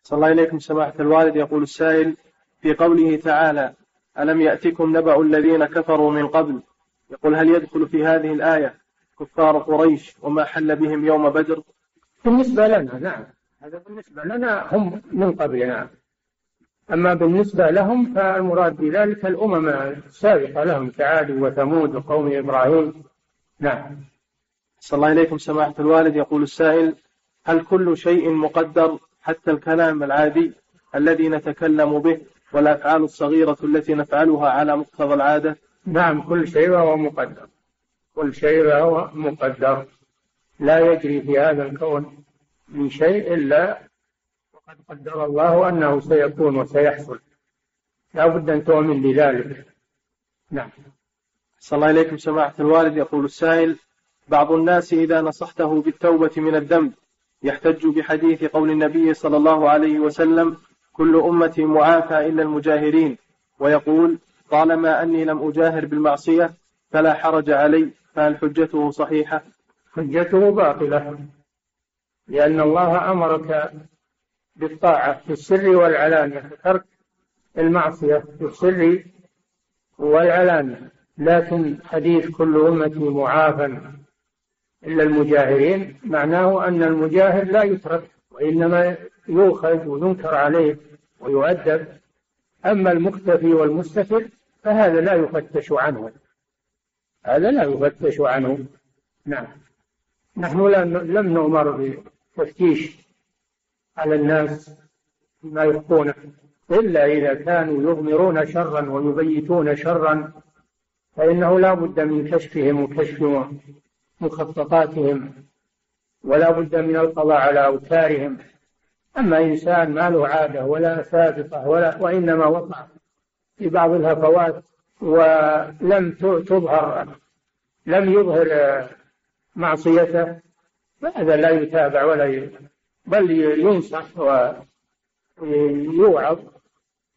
صلى الله إليكم سماحة الوالد. يقول السائل في قوله تعالى ألم يأتكم نبأ الذين كفروا من قبل؟ يقول هل يدخل في هذه الآية كفار قريش وما حل بهم يوم بدر؟ بالنسبة لنا نعم. هذا بالنسبة لنا هم من قبلنا أما بالنسبة لهم فالمراد بذلك الأمم السابقة لهم كعاد وثمود وقوم إبراهيم. نعم. صلى الله إليكم سماحة الوالد. يقول السائل هل كل شيء مقدر حتى الكلام العادي الذي نتكلم به والأفعال الصغيرة التي نفعلها على مقتضى العادة؟ نعم كل شيء وهو مقدر. كل شيء وهو مقدر. لا يجري في هذا الكون من شيء إلا وقد قدر الله أنه سيكون وسيحصل. لا بد أن تؤمن بذلك. نعم. صلى الله إليكم سماحة الوالد. يقول السائل بعض الناس إذا نصحته بالتوبة من الذنب يحتج بحديث قول النبي صلى الله عليه وسلم كل أمتي معافى إلا المجاهرين. ويقول طالما أني لم أجاهر بالمعصية فلا حرج علي فهل حجته صحيحة؟ حجته باطلة لأن الله أمرك بالطاعة في السر والعلانية ترك المعصية في السر والعلانية. لكن حديث كل أمتي معافى إلا المجاهرين معناه أن المجاهر لا يترك وإنما يؤخذ وينكر عليه ويؤدب. أما المختفي والمستتر فهذا لا يفتش عنه. هذا لا يفتش عنه. نعم. نحن لم نؤمر بالتفتيش على الناس ما يخفونه إلا إذا كانوا يضمرون شرا ويبيتون شرا فإنه لا بد من كشفهم وكشف مخططاتهم. ولا بد من القضاء على أوتارهم. أما إنسان ما له عادة ولا سابقة ولا وإنما وقع في بعض الهفوات ولم تظهر لم يظهر معصيته فهذا لا يتابع ولا بل ينصح ويوعظ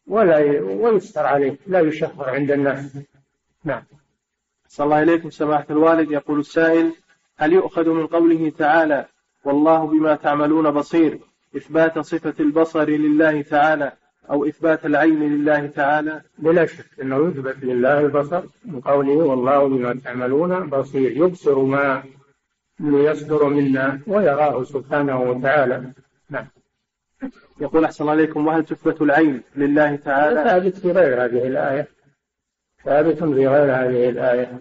ولا ويستر عليه لا يشهر عند الناس. نعم. صلى الله إليكم سماحة الوالد. يقول السائل هل يؤخذ من قوله تعالى والله بما تعملون بصير إثبات صفة البصر لله تعالى أو إثبات العين لله تعالى؟ بلا شك أنه يثبت لله البصر من قوله والله بما تعملون بصير. يبصر ما يصدر منا ويراه سبحانه وتعالى. نعم. يقول أحسن عليكم وهل تثبت العين لله تعالى؟ ثابت في غير هذه الآية. ثابت في غير هذه الآية.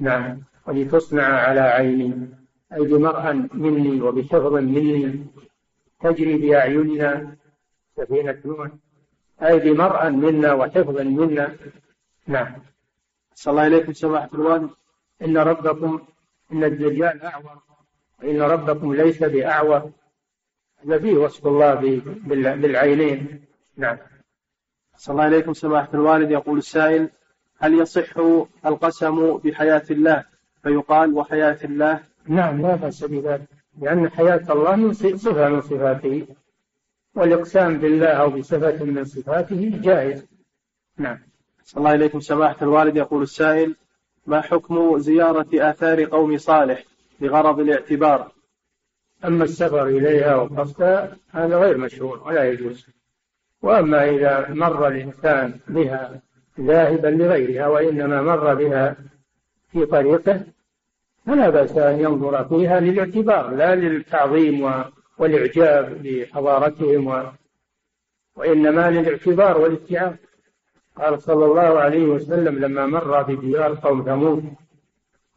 نعم. ولتصنع على عيني أي بمرأى مني وبحفظ مني تجري بأعيننا سفينة نوح أي بمرأى منا وحفظا منا. نعم. صلى الله إليكم سماحة الوالد إن ربكم إن الدجال أعور وإن ربكم ليس بأعور. هذا فيه وصف الله بالعينين. نعم. صلى الله إليكم سماحة الوالد. يقول السائل هل يصح القسم بحياة الله؟ فيقال وحياة الله. نعم لا بأس بذلك لأن حياة الله صفة من صفاته والإقسام بالله أو بصفة من صفاته جائز. نعم. صلى الله إليكم سماحة الوالد يقول السائل ما حكم زيارة آثار قوم صالح لغرض الاعتبار؟ أما السفر إليها وقصدها هذا غير مشروع ولا يجوز. وأما إذا مر الإنسان بها ذاهبا لغيرها وإنما مر بها في طريقه فلا بأس أن ينظر فيها للاعتبار لا للتعظيم والإعجاب بحضارتهم و... وإنما للاعتبار والاتعاظ قال صلى الله عليه وسلم لما مر بديار قوم ثمود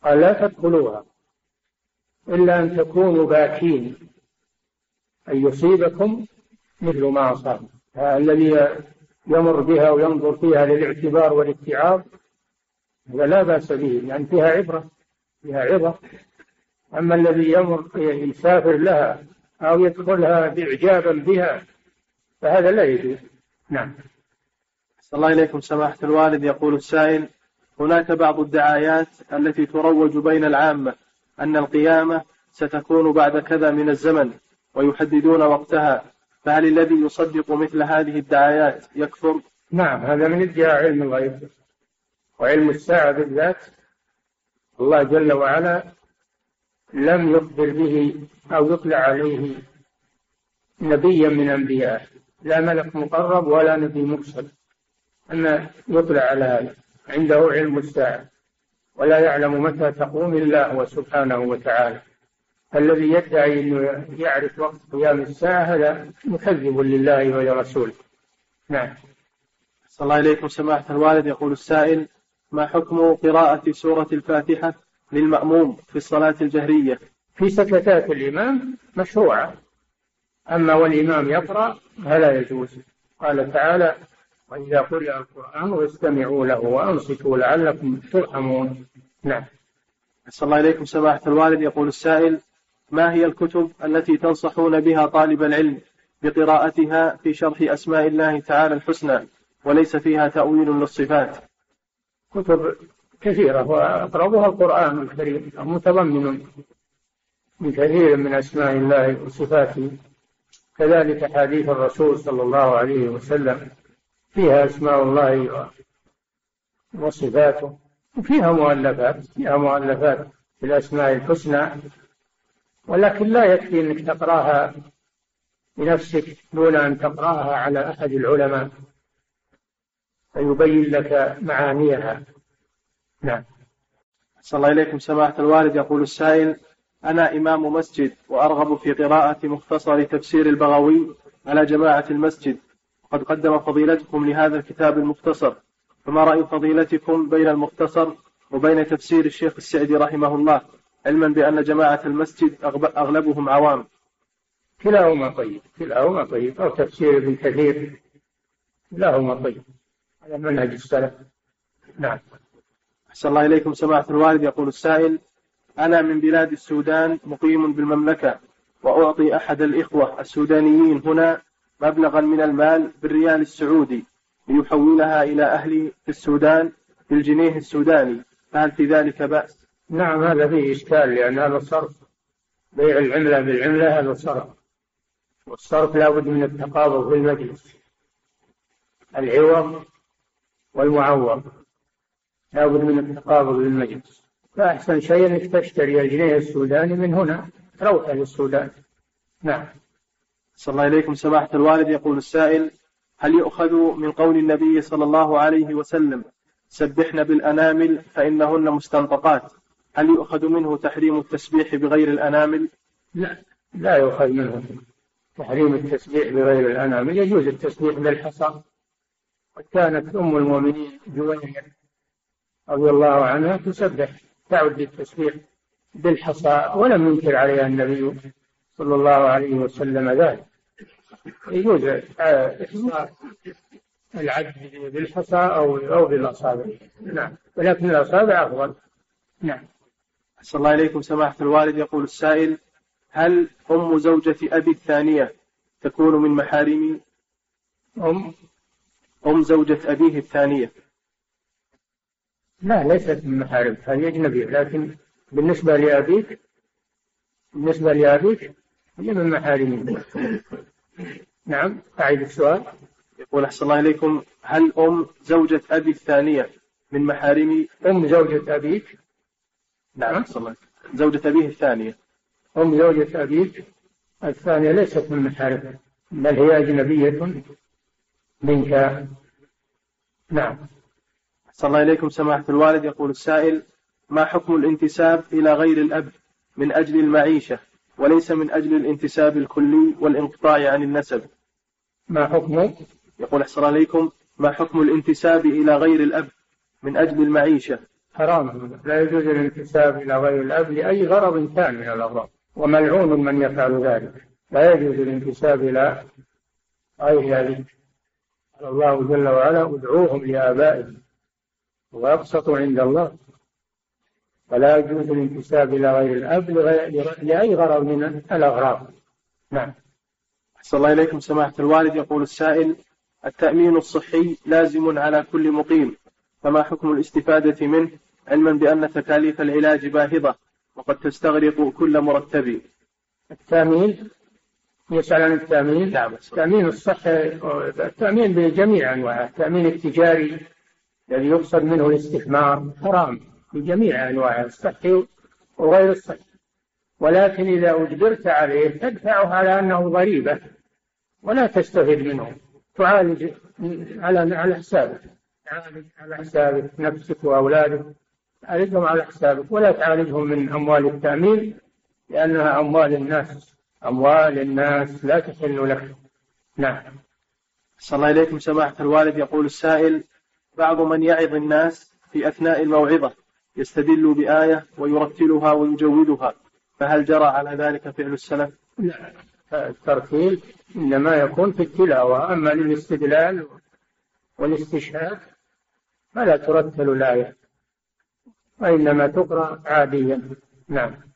قال لا تدخلوها إلا أن تكونوا باكين أن يصيبكم مثل ما أصاب الذي يمر بها وينظر فيها للاعتبار والاتعاظ هذا لا بأس به لأن فيها عبرة فيها عظة أما الذي يمر يسافر لها أو يدخلها بإعجابا بها فهذا لا يجوز. نعم. صلى الله إليكم سماحة الوالد. يقول السائل هناك بعض الدعايات التي تروج بين العامة أن القيامة ستكون بعد كذا من الزمن ويحددون وقتها. فهل الذي يصدق مثل هذه الدعايات يكفر؟ نعم هذا من ادعاء علم الغيب. وعلم الساعة بالذات الله جل وعلا لم يخبر به أو يطلع عليه نبيا من أنبيائه لا ملك مقرب ولا نبي مرسل أن يطلع على هذا عنده علم الساعة ولا يعلم متى تقوم إلا هو سبحانه وتعالى الذي يدعي أنه يعرف وقت قيام الساعة هذا مكذب لله ولرسوله نعم صلى الله إليكم سماحة الوالد يقول السائل ما حكم قراءة سورة الفاتحة للمأموم في الصلاة الجهرية؟ في سكتات الإمام مشروعة. أما والإمام يقرأ فلا يجوز. قال تعالى وإذا قرئ القرآن واستمعوا له وأنصتوا لعلكم ترحمون. نعم. أسأل الله إليكم سماحة الوالد. يقول السائل ما هي الكتب التي تنصحون بها طالب العلم بقراءتها في شرح أسماء الله تعالى الحسنى وليس فيها تأويل للصفات؟ كتب كثيرة وأقربها القرآن الكريم متضمن من كثير من أسماء الله وصفاته. كذلك حديث الرسول صلى الله عليه وسلم فيها أسماء الله وصفاته وفيها مؤلفات فيها مؤلفات في الأسماء الحسنى. ولكن لا يكفي أنك تقرأها بنفسك دون أن تقرأها على أحد العلماء. فيبين لك معانيها. نعم. صلى الله إليكم سماحة الوالد. يقول السائل أنا إمام مسجد وأرغب في قراءة مختصر تفسير البغوي على جماعة المسجد. وقد قدم فضيلتكم لهذا الكتاب المختصر. فما رأي فضيلتكم بين المختصر وبين تفسير الشيخ السعدي رحمه الله؟ علما بأن جماعة المسجد أغلبهم عوام. كلاهما طيب. كلاهما طيب. أو تفسير ابن كثير كلاهما طيب. على منهج السلف. نعم. أحسن الله إليكم سماحة الوالد يقول السائل أنا من بلاد السودان مقيم بالمملكة وأعطي أحد الإخوة السودانيين هنا مبلغا من المال بالريال السعودي ليحولها إلى أهلي في السودان بالجنيه السوداني. فهل في ذلك بأس؟ نعم هذا فيه إشكال لأن هذا صرف. بيع العملة بالعملة هذا صرف. والصرف لابد من التقابض في المجلس. العوض والمعوض. لابد من التقابض بالمجلس. فأحسن شيء أنك تشتري الجنيه السوداني من هنا روح للسودان نعم. صلى الله إليكم سماحة الوالد. يقول السائل هل يؤخذ من قول النبي صلى الله عليه وسلم سبحن بالأنامل فإنهن مستنطقات؟ هل يؤخذ منه تحريم التسبيح بغير الأنامل؟ لا لا يؤخذ منه تحريم التسبيح بغير الأنامل. يجوز التسبيح بالحصى. وكانت أم المؤمنين جويرية رضي الله عنها تسبح تعد التسبيح بالحصى ولم ينكر عليها النبي صلى الله عليه وسلم ذلك. يجوز إحصاء العد بالحصى أو أو بالأصابع. نعم ولكن الأصابع أفضل. نعم. أحسن الله إليكم سماحة الوالد. يقول السائل هل أم زوجة أبي الثانية تكون من محارمي؟ أم أم زوجة أبيه الثانية. لا ليست من محارم هذه أجنبية. لكن بالنسبة لأبيك بالنسبة لأبيك هي من محارمه نعم أعيد السؤال. يقول أحسن الله إليكم هل أم زوجة أبي الثانية من محارمي أم زوجة أبيك؟ نعم أحسن الله زوجة أبيه الثانية. أم زوجة أبيك الثانية ليست من محارمه بل هي أجنبية. منك. نعم. أحسن الله إليكم سماحة الوالد. يقول السائل ما حكم الانتساب إلى غير الأب من أجل المعيشة وليس من أجل الانتساب الكلي والانقطاع عن النسب؟ ما حكم؟ يقول أحسن الله إليكم ما حكم الانتساب إلى غير الأب من أجل المعيشة؟ حرام. لا يجوز الانتساب إلى غير الأب لأي غرض كان من الأغراض وملعون من يفعل ذلك. لا يجوز الانتساب إلى غير ذلك الله جل وعلا ادعوهم لآبائهم وأبسط عند الله. ولا يجوز الانتساب إلى غير الأب لأي غرض من الأغراض. نعم. أحسن الله إليكم سماحة الوالد. يقول السائل التأمين الصحي لازم على كل مقيم. فما حكم الاستفادة منه؟ علما بأن تكاليف العلاج باهظة وقد تستغرق كل مرتب التأمين يسأل عن التأمين. التأمين الصحي التأمين بجميع أنواعه. التأمين التجاري الذي يقصد منه الاستثمار حرام بجميع أنواعه الصحي وغير الصحي ولكن إذا أجبرت عليه تدفعه على أنه ضريبة ولا تستفيد منه. تعالج على على حسابك. تعالج على حسابك نفسك وأولادك. تعالجهم على حسابك. ولا تعالجهم من أموال التأمين لأنها أموال الناس. أموال الناس لا تحل لك. نعم. صلى الله إليكم سماحة الوالد. يقول السائل بعض من يعظ الناس في أثناء الموعظة يستدل بآية ويرتلها ويجودها فهل جرى على ذلك فعل السلف؟ لا. الترتيل إنما يكون في التلاوة. أما للاستدلال والاستشهاد فلا ترتل الآية وإنما تقرأ عاديا. نعم.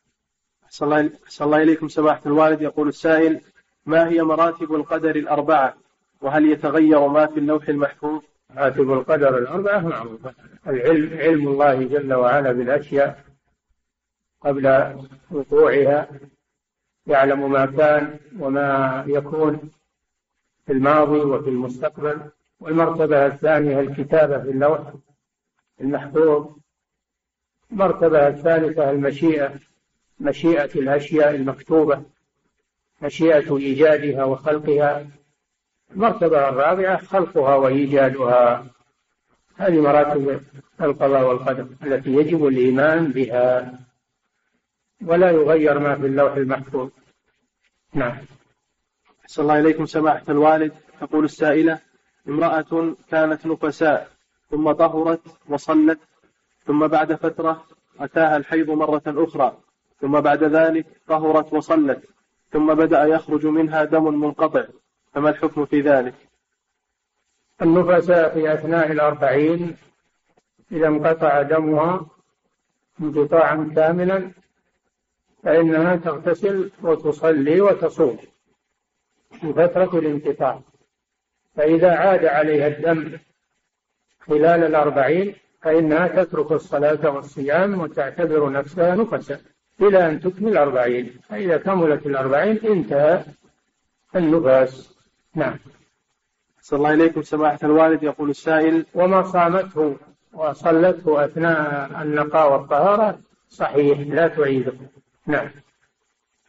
أحسن الله إليكم سماحة الوالد. يقول السائل ما هي مراتب القدر الأربعة؟ وهل يتغير ما في اللوح المحفوظ؟ مراتب القدر الأربعة معروفة. العلم علم الله جل وعلا بالأشياء قبل وقوعها يعلم ما كان وما يكون في الماضي وفي المستقبل. والمرتبة الثانية الكتابة في اللوح المحفوظ. المرتبة الثالثة المشيئة. مشيئة الأشياء المكتوبة مشيئة إيجادها وخلقها. المرتبة الرابعة خلقها وإيجادها. هذه مراتب القضاء والقدر التي يجب الإيمان بها ولا يغير ما في اللوح المحفوظ. نعم. أحسن الله إليكم سماحة الوالد. تقول السائلة امرأة كانت نفساء ثم طهرت وصلت ثم بعد فترة أتاها الحيض مرة أخرى. ثم بعد ذلك طهرت وصلت ثم بدأ يخرج منها دم منقطع فما الحكم في ذلك؟ النفساء في أثناء الأربعين إذا انقطع دمها انقطاعا كاملا فإنها تغتسل وتصلي وتصوم في فترة الانقطاع. فإذا عاد عليها الدم خلال الأربعين فإنها تترك الصلاة والصيام وتعتبر نفسها نفسا. إلى أن تكمل الأربعين. فإذا كملت الأربعين انتهى النفاس. نعم. صلى الله إليكم سماحة الوالد. يقول السائل وما صامته وصلته أثناء النقاء والطهارة صحيح لا تعيده. نعم.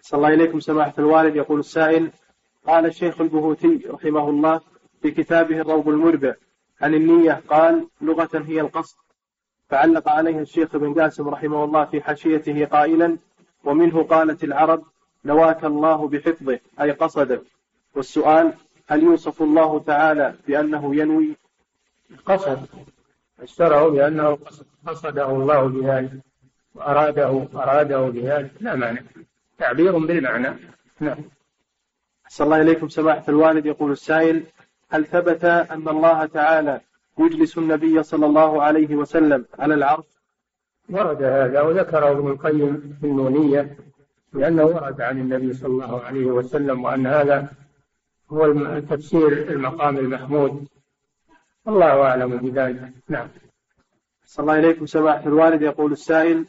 صلى الله إليكم سماحة الوالد. يقول السائل قال الشيخ البهوتي رحمه الله في كتابه الروض المربع عن النية قال لغة هي القصد. فعلق عليه الشيخ ابن قاسم رحمه الله في حاشيته قائلا ومنه قالت العرب نواك الله بحفظه أي قصده. والسؤال هل يوصف الله تعالى بأنه ينوي؟ قصد. فسره بأنه قصده الله بذلك وأراده أراده بذلك. لا معنى تعبير بالمعنى. نعم. أحسن الله إليكم سماحة الوالد. يقول السائل هل ثبت أن الله تعالى يجلس النبي صلى الله عليه وسلم على العرش. ورد هذا وذكره ابن القيم في النونية لأنه ورد عن النبي صلى الله عليه وسلم وأن هذا هو تفسير المقام المحمود. الله أعلم بذلك. نعم. صلى الله إليكم سماحة الوالد. يقول السائل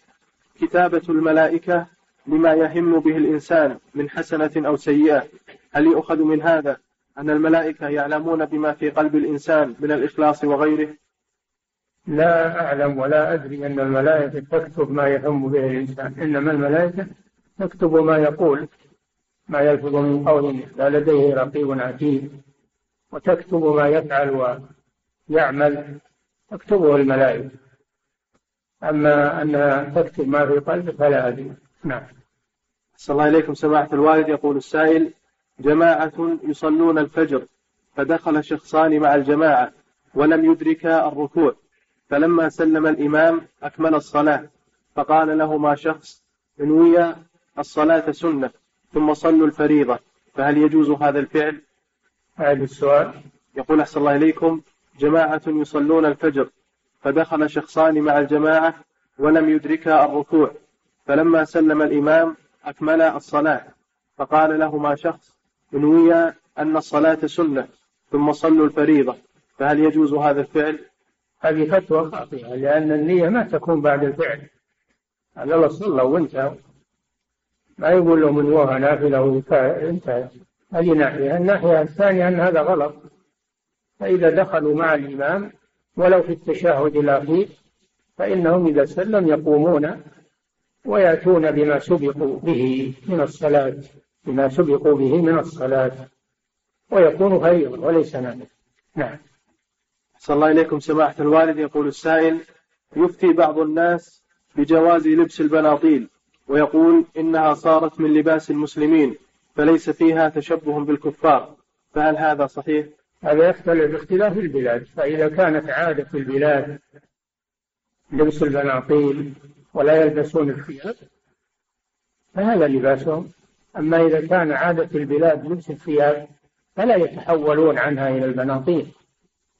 كتابة الملائكة لما يهم به الإنسان من حسنة أو سيئة هل يؤخذ من هذا؟ أن الملائكة يعلمون بما في قلب الإنسان من الإخلاص وغيره. لا أعلم ولا أدري أن الملائكة تكتب ما يهم به الإنسان. إنما الملائكة تكتب ما يقول ما يلفظ من قول لا لديه رقيب عتيد. وتكتب ما يفعل ويعمل تكتبه الملائكة. أما أن تكتب ما في قلبه فلا أدري. نعم. صلى الله إليكم سماحة الوالد يقول السائل جماعة يصلون الفجر فدخل شخصان مع الجماعة ولم يدركا الركوع. فلما سلم الإمام أكمل الصلاة فقال لهما شخص انوي الصلاة سنة ثم صلوا الفريضة. فهل يجوز هذا الفعل؟ هذا السؤال. يقول أحسن الله إليكم. جماعة يصلون الفجر فدخل شخصان مع الجماعة ولم يدركا الركوع. فلما سلم الإمام أكمل الصلاة فقال لهما شخص انوي أن الصلاة سنة ثم صلوا الفريضة. فهل يجوز هذا الفعل؟ هذه فتوى خاطئة لأن النية ما تكون بعد الفعل. هذا الله صلى وانتهى ما يقول له من وهى نافلة وانتهى هذه ناحية. الناحية الثانية أن هذا غلط. فإذا دخلوا مع الإمام ولو في التشهد الأخير فإنهم إذا سلم يقومون ويأتون بما سبقوا به من الصلاة. بما سبقوا به من الصلاة ويكون خيرا وليس نافلة نعم. صلى الله إليكم سماحة الوالد يقول السائل يفتي بعض الناس بجواز لبس البناطيل ويقول إنها صارت من لباس المسلمين فليس فيها تشبه بالكفار. فهل هذا صحيح؟ هذا يختلف باختلاف البلاد فإذا كانت عادة في البلاد لبس البناطيل ولا يلبسون الثياب فهذا لباسهم. أما إذا كان عادة البلاد لبس الثياب فلا يتحولون عنها إلى البناطيل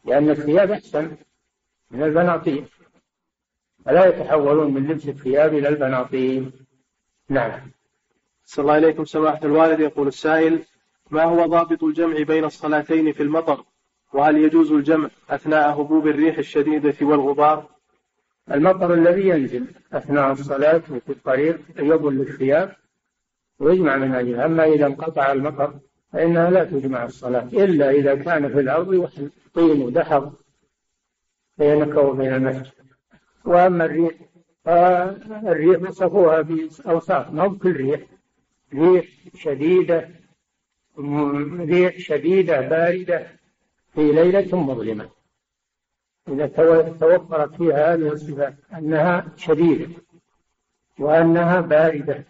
لأن الثياب أحسن من البناطيل. فلا يتحولون من لبس الثياب إلى البناطيل. نعم. صلى الله عليكم سماحة الوالد يقول السائل ما هو ضابط الجمع بين الصلاتين في المطر؟ وهل يجوز الجمع أثناء هبوب الريح الشديدة والغبار؟ المطر الذي ينزل أثناء الصلاة وفي الطريق يبل الثياب ويجمع من أجله أما إذا انقطع المطر فإنها لا تجمع الصلاة إلا إذا كان في الأرض طين ودحر بينك وبين المسجد. وأما الريح فالريح وصفوها بأوصاف ما كل ريح؟ ريح شديدة ريح شديدة باردة في ليلة مظلمة. إذا توفرت فيها هذه الصفات أنها شديدة وأنها باردة.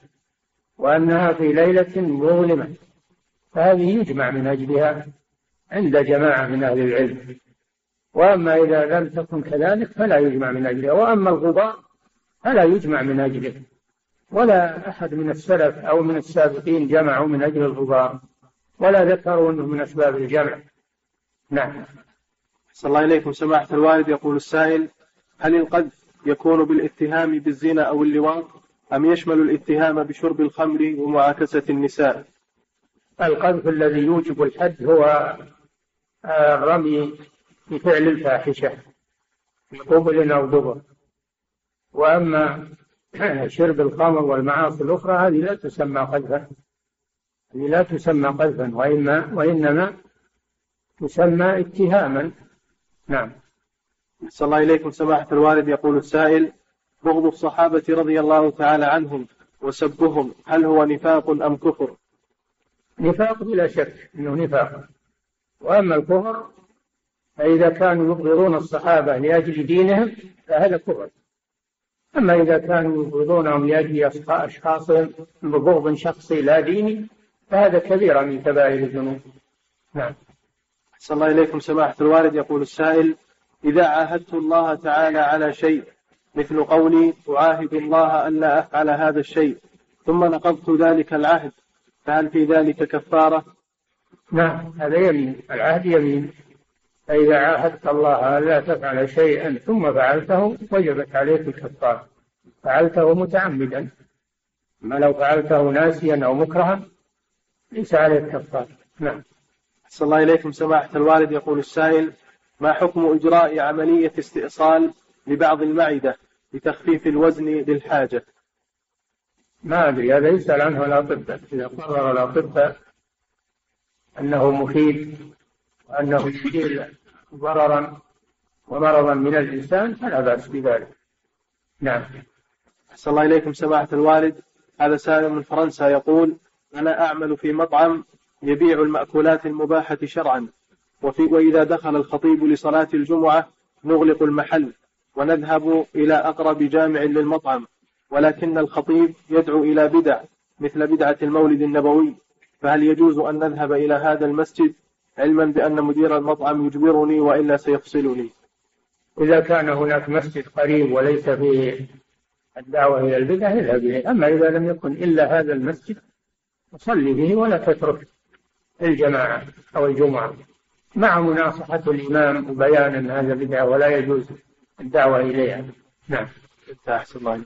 وأنها في ليلة مظلمة. فهذه يجمع من أجلها عند جماعة من أهل العلم. وأما إذا لم تكن كذلك فلا يجمع من أجلها. وأما الغبار فلا يجمع من أجله. ولا أحد من السلف أو من السابقين جمعوا من أجل الغبار ولا ذكروا أنه من أسباب الجمع. نعم. صلى الله إليكم سماحة الوالد يقول السائل هل القذف يكون بالاتهام بالزنا أو اللواط؟ أم يشمل الاتهام بشرب الخمر ومعاكسة النساء؟ القذف الذي يوجب الحد هو الرمي بفعل الفاحشة في قبل أو دبر. وأما شرب الخمر والمعاصي الأخرى هذه لا تسمى قذفا. هذه لا تسمى قذفا وإما وإنما تسمى اتهاما. نعم. صلى الله إليكم. سماحة الوالد يقول السائل بغض الصحابة رضي الله تعالى عنهم وسبهم هل هو نفاق أم كفر؟ نفاق بلا شك أنه نفاق. وأما الكفر فإذا كانوا يبغضون الصحابة لأجل دينهم فهذا كفر. أما إذا كانوا يبغضونهم لأجل أشخاصهم ببغض شخصي لا ديني فهذا كبيرة من كبائر الذنوب. نعم. صلى الله إليكم سماحة الوالد. يقول السائل إذا عاهدت الله تعالى على شيء مثل قولي أعاهد الله ألا أفعل هذا الشيء ثم نقضت ذلك العهد فهل في ذلك كفارة؟ نعم هذا يمين العهد يمين. فإذا عاهدت الله ألا تفعل شيئا ثم فعلته وجبت عليك الكفارة. فعلته متعمدا. أما لو فعلته ناسيا أو مكرها ليس عليك كفارة. نعم. صلى الله إليكم سماحة الوالد يقول السائل ما حكم إجراء عملية استئصال لبعض المعدة؟ لتخفيف الوزن للحاجة. ما أدري هذا يسأل عنه الأطباء إذا قرر الأطباء أنه مفيد وأنه يزيل ضررا ومرضا من الإنسان فلا بأس بذلك. نعم. أحسن الله إليكم سماحة الوالد. هذا سائل من فرنسا يقول أنا أعمل في مطعم يبيع المأكولات المباحة شرعا وفي وإذا دخل الخطيب لصلاة الجمعة نغلق المحل. ونذهب إلى أقرب جامع للمطعم ولكن الخطيب يدعو إلى بدع مثل بدعة المولد النبوي. فهل يجوز أن نذهب إلى هذا المسجد علما بأن مدير المطعم يجبرني وإلا سيفصلني؟ إذا كان هناك مسجد قريب وليس فيه الدعوة إلى البدع اذهب إليه. أما إذا لم يكن إلا هذا المسجد فصلي به ولا تترك الجماعة أو الجمعة. مع مناصحة الإمام وبيان أن هذا بدعة ولا يجوز الدعوة إليها. نعم. أحسن الله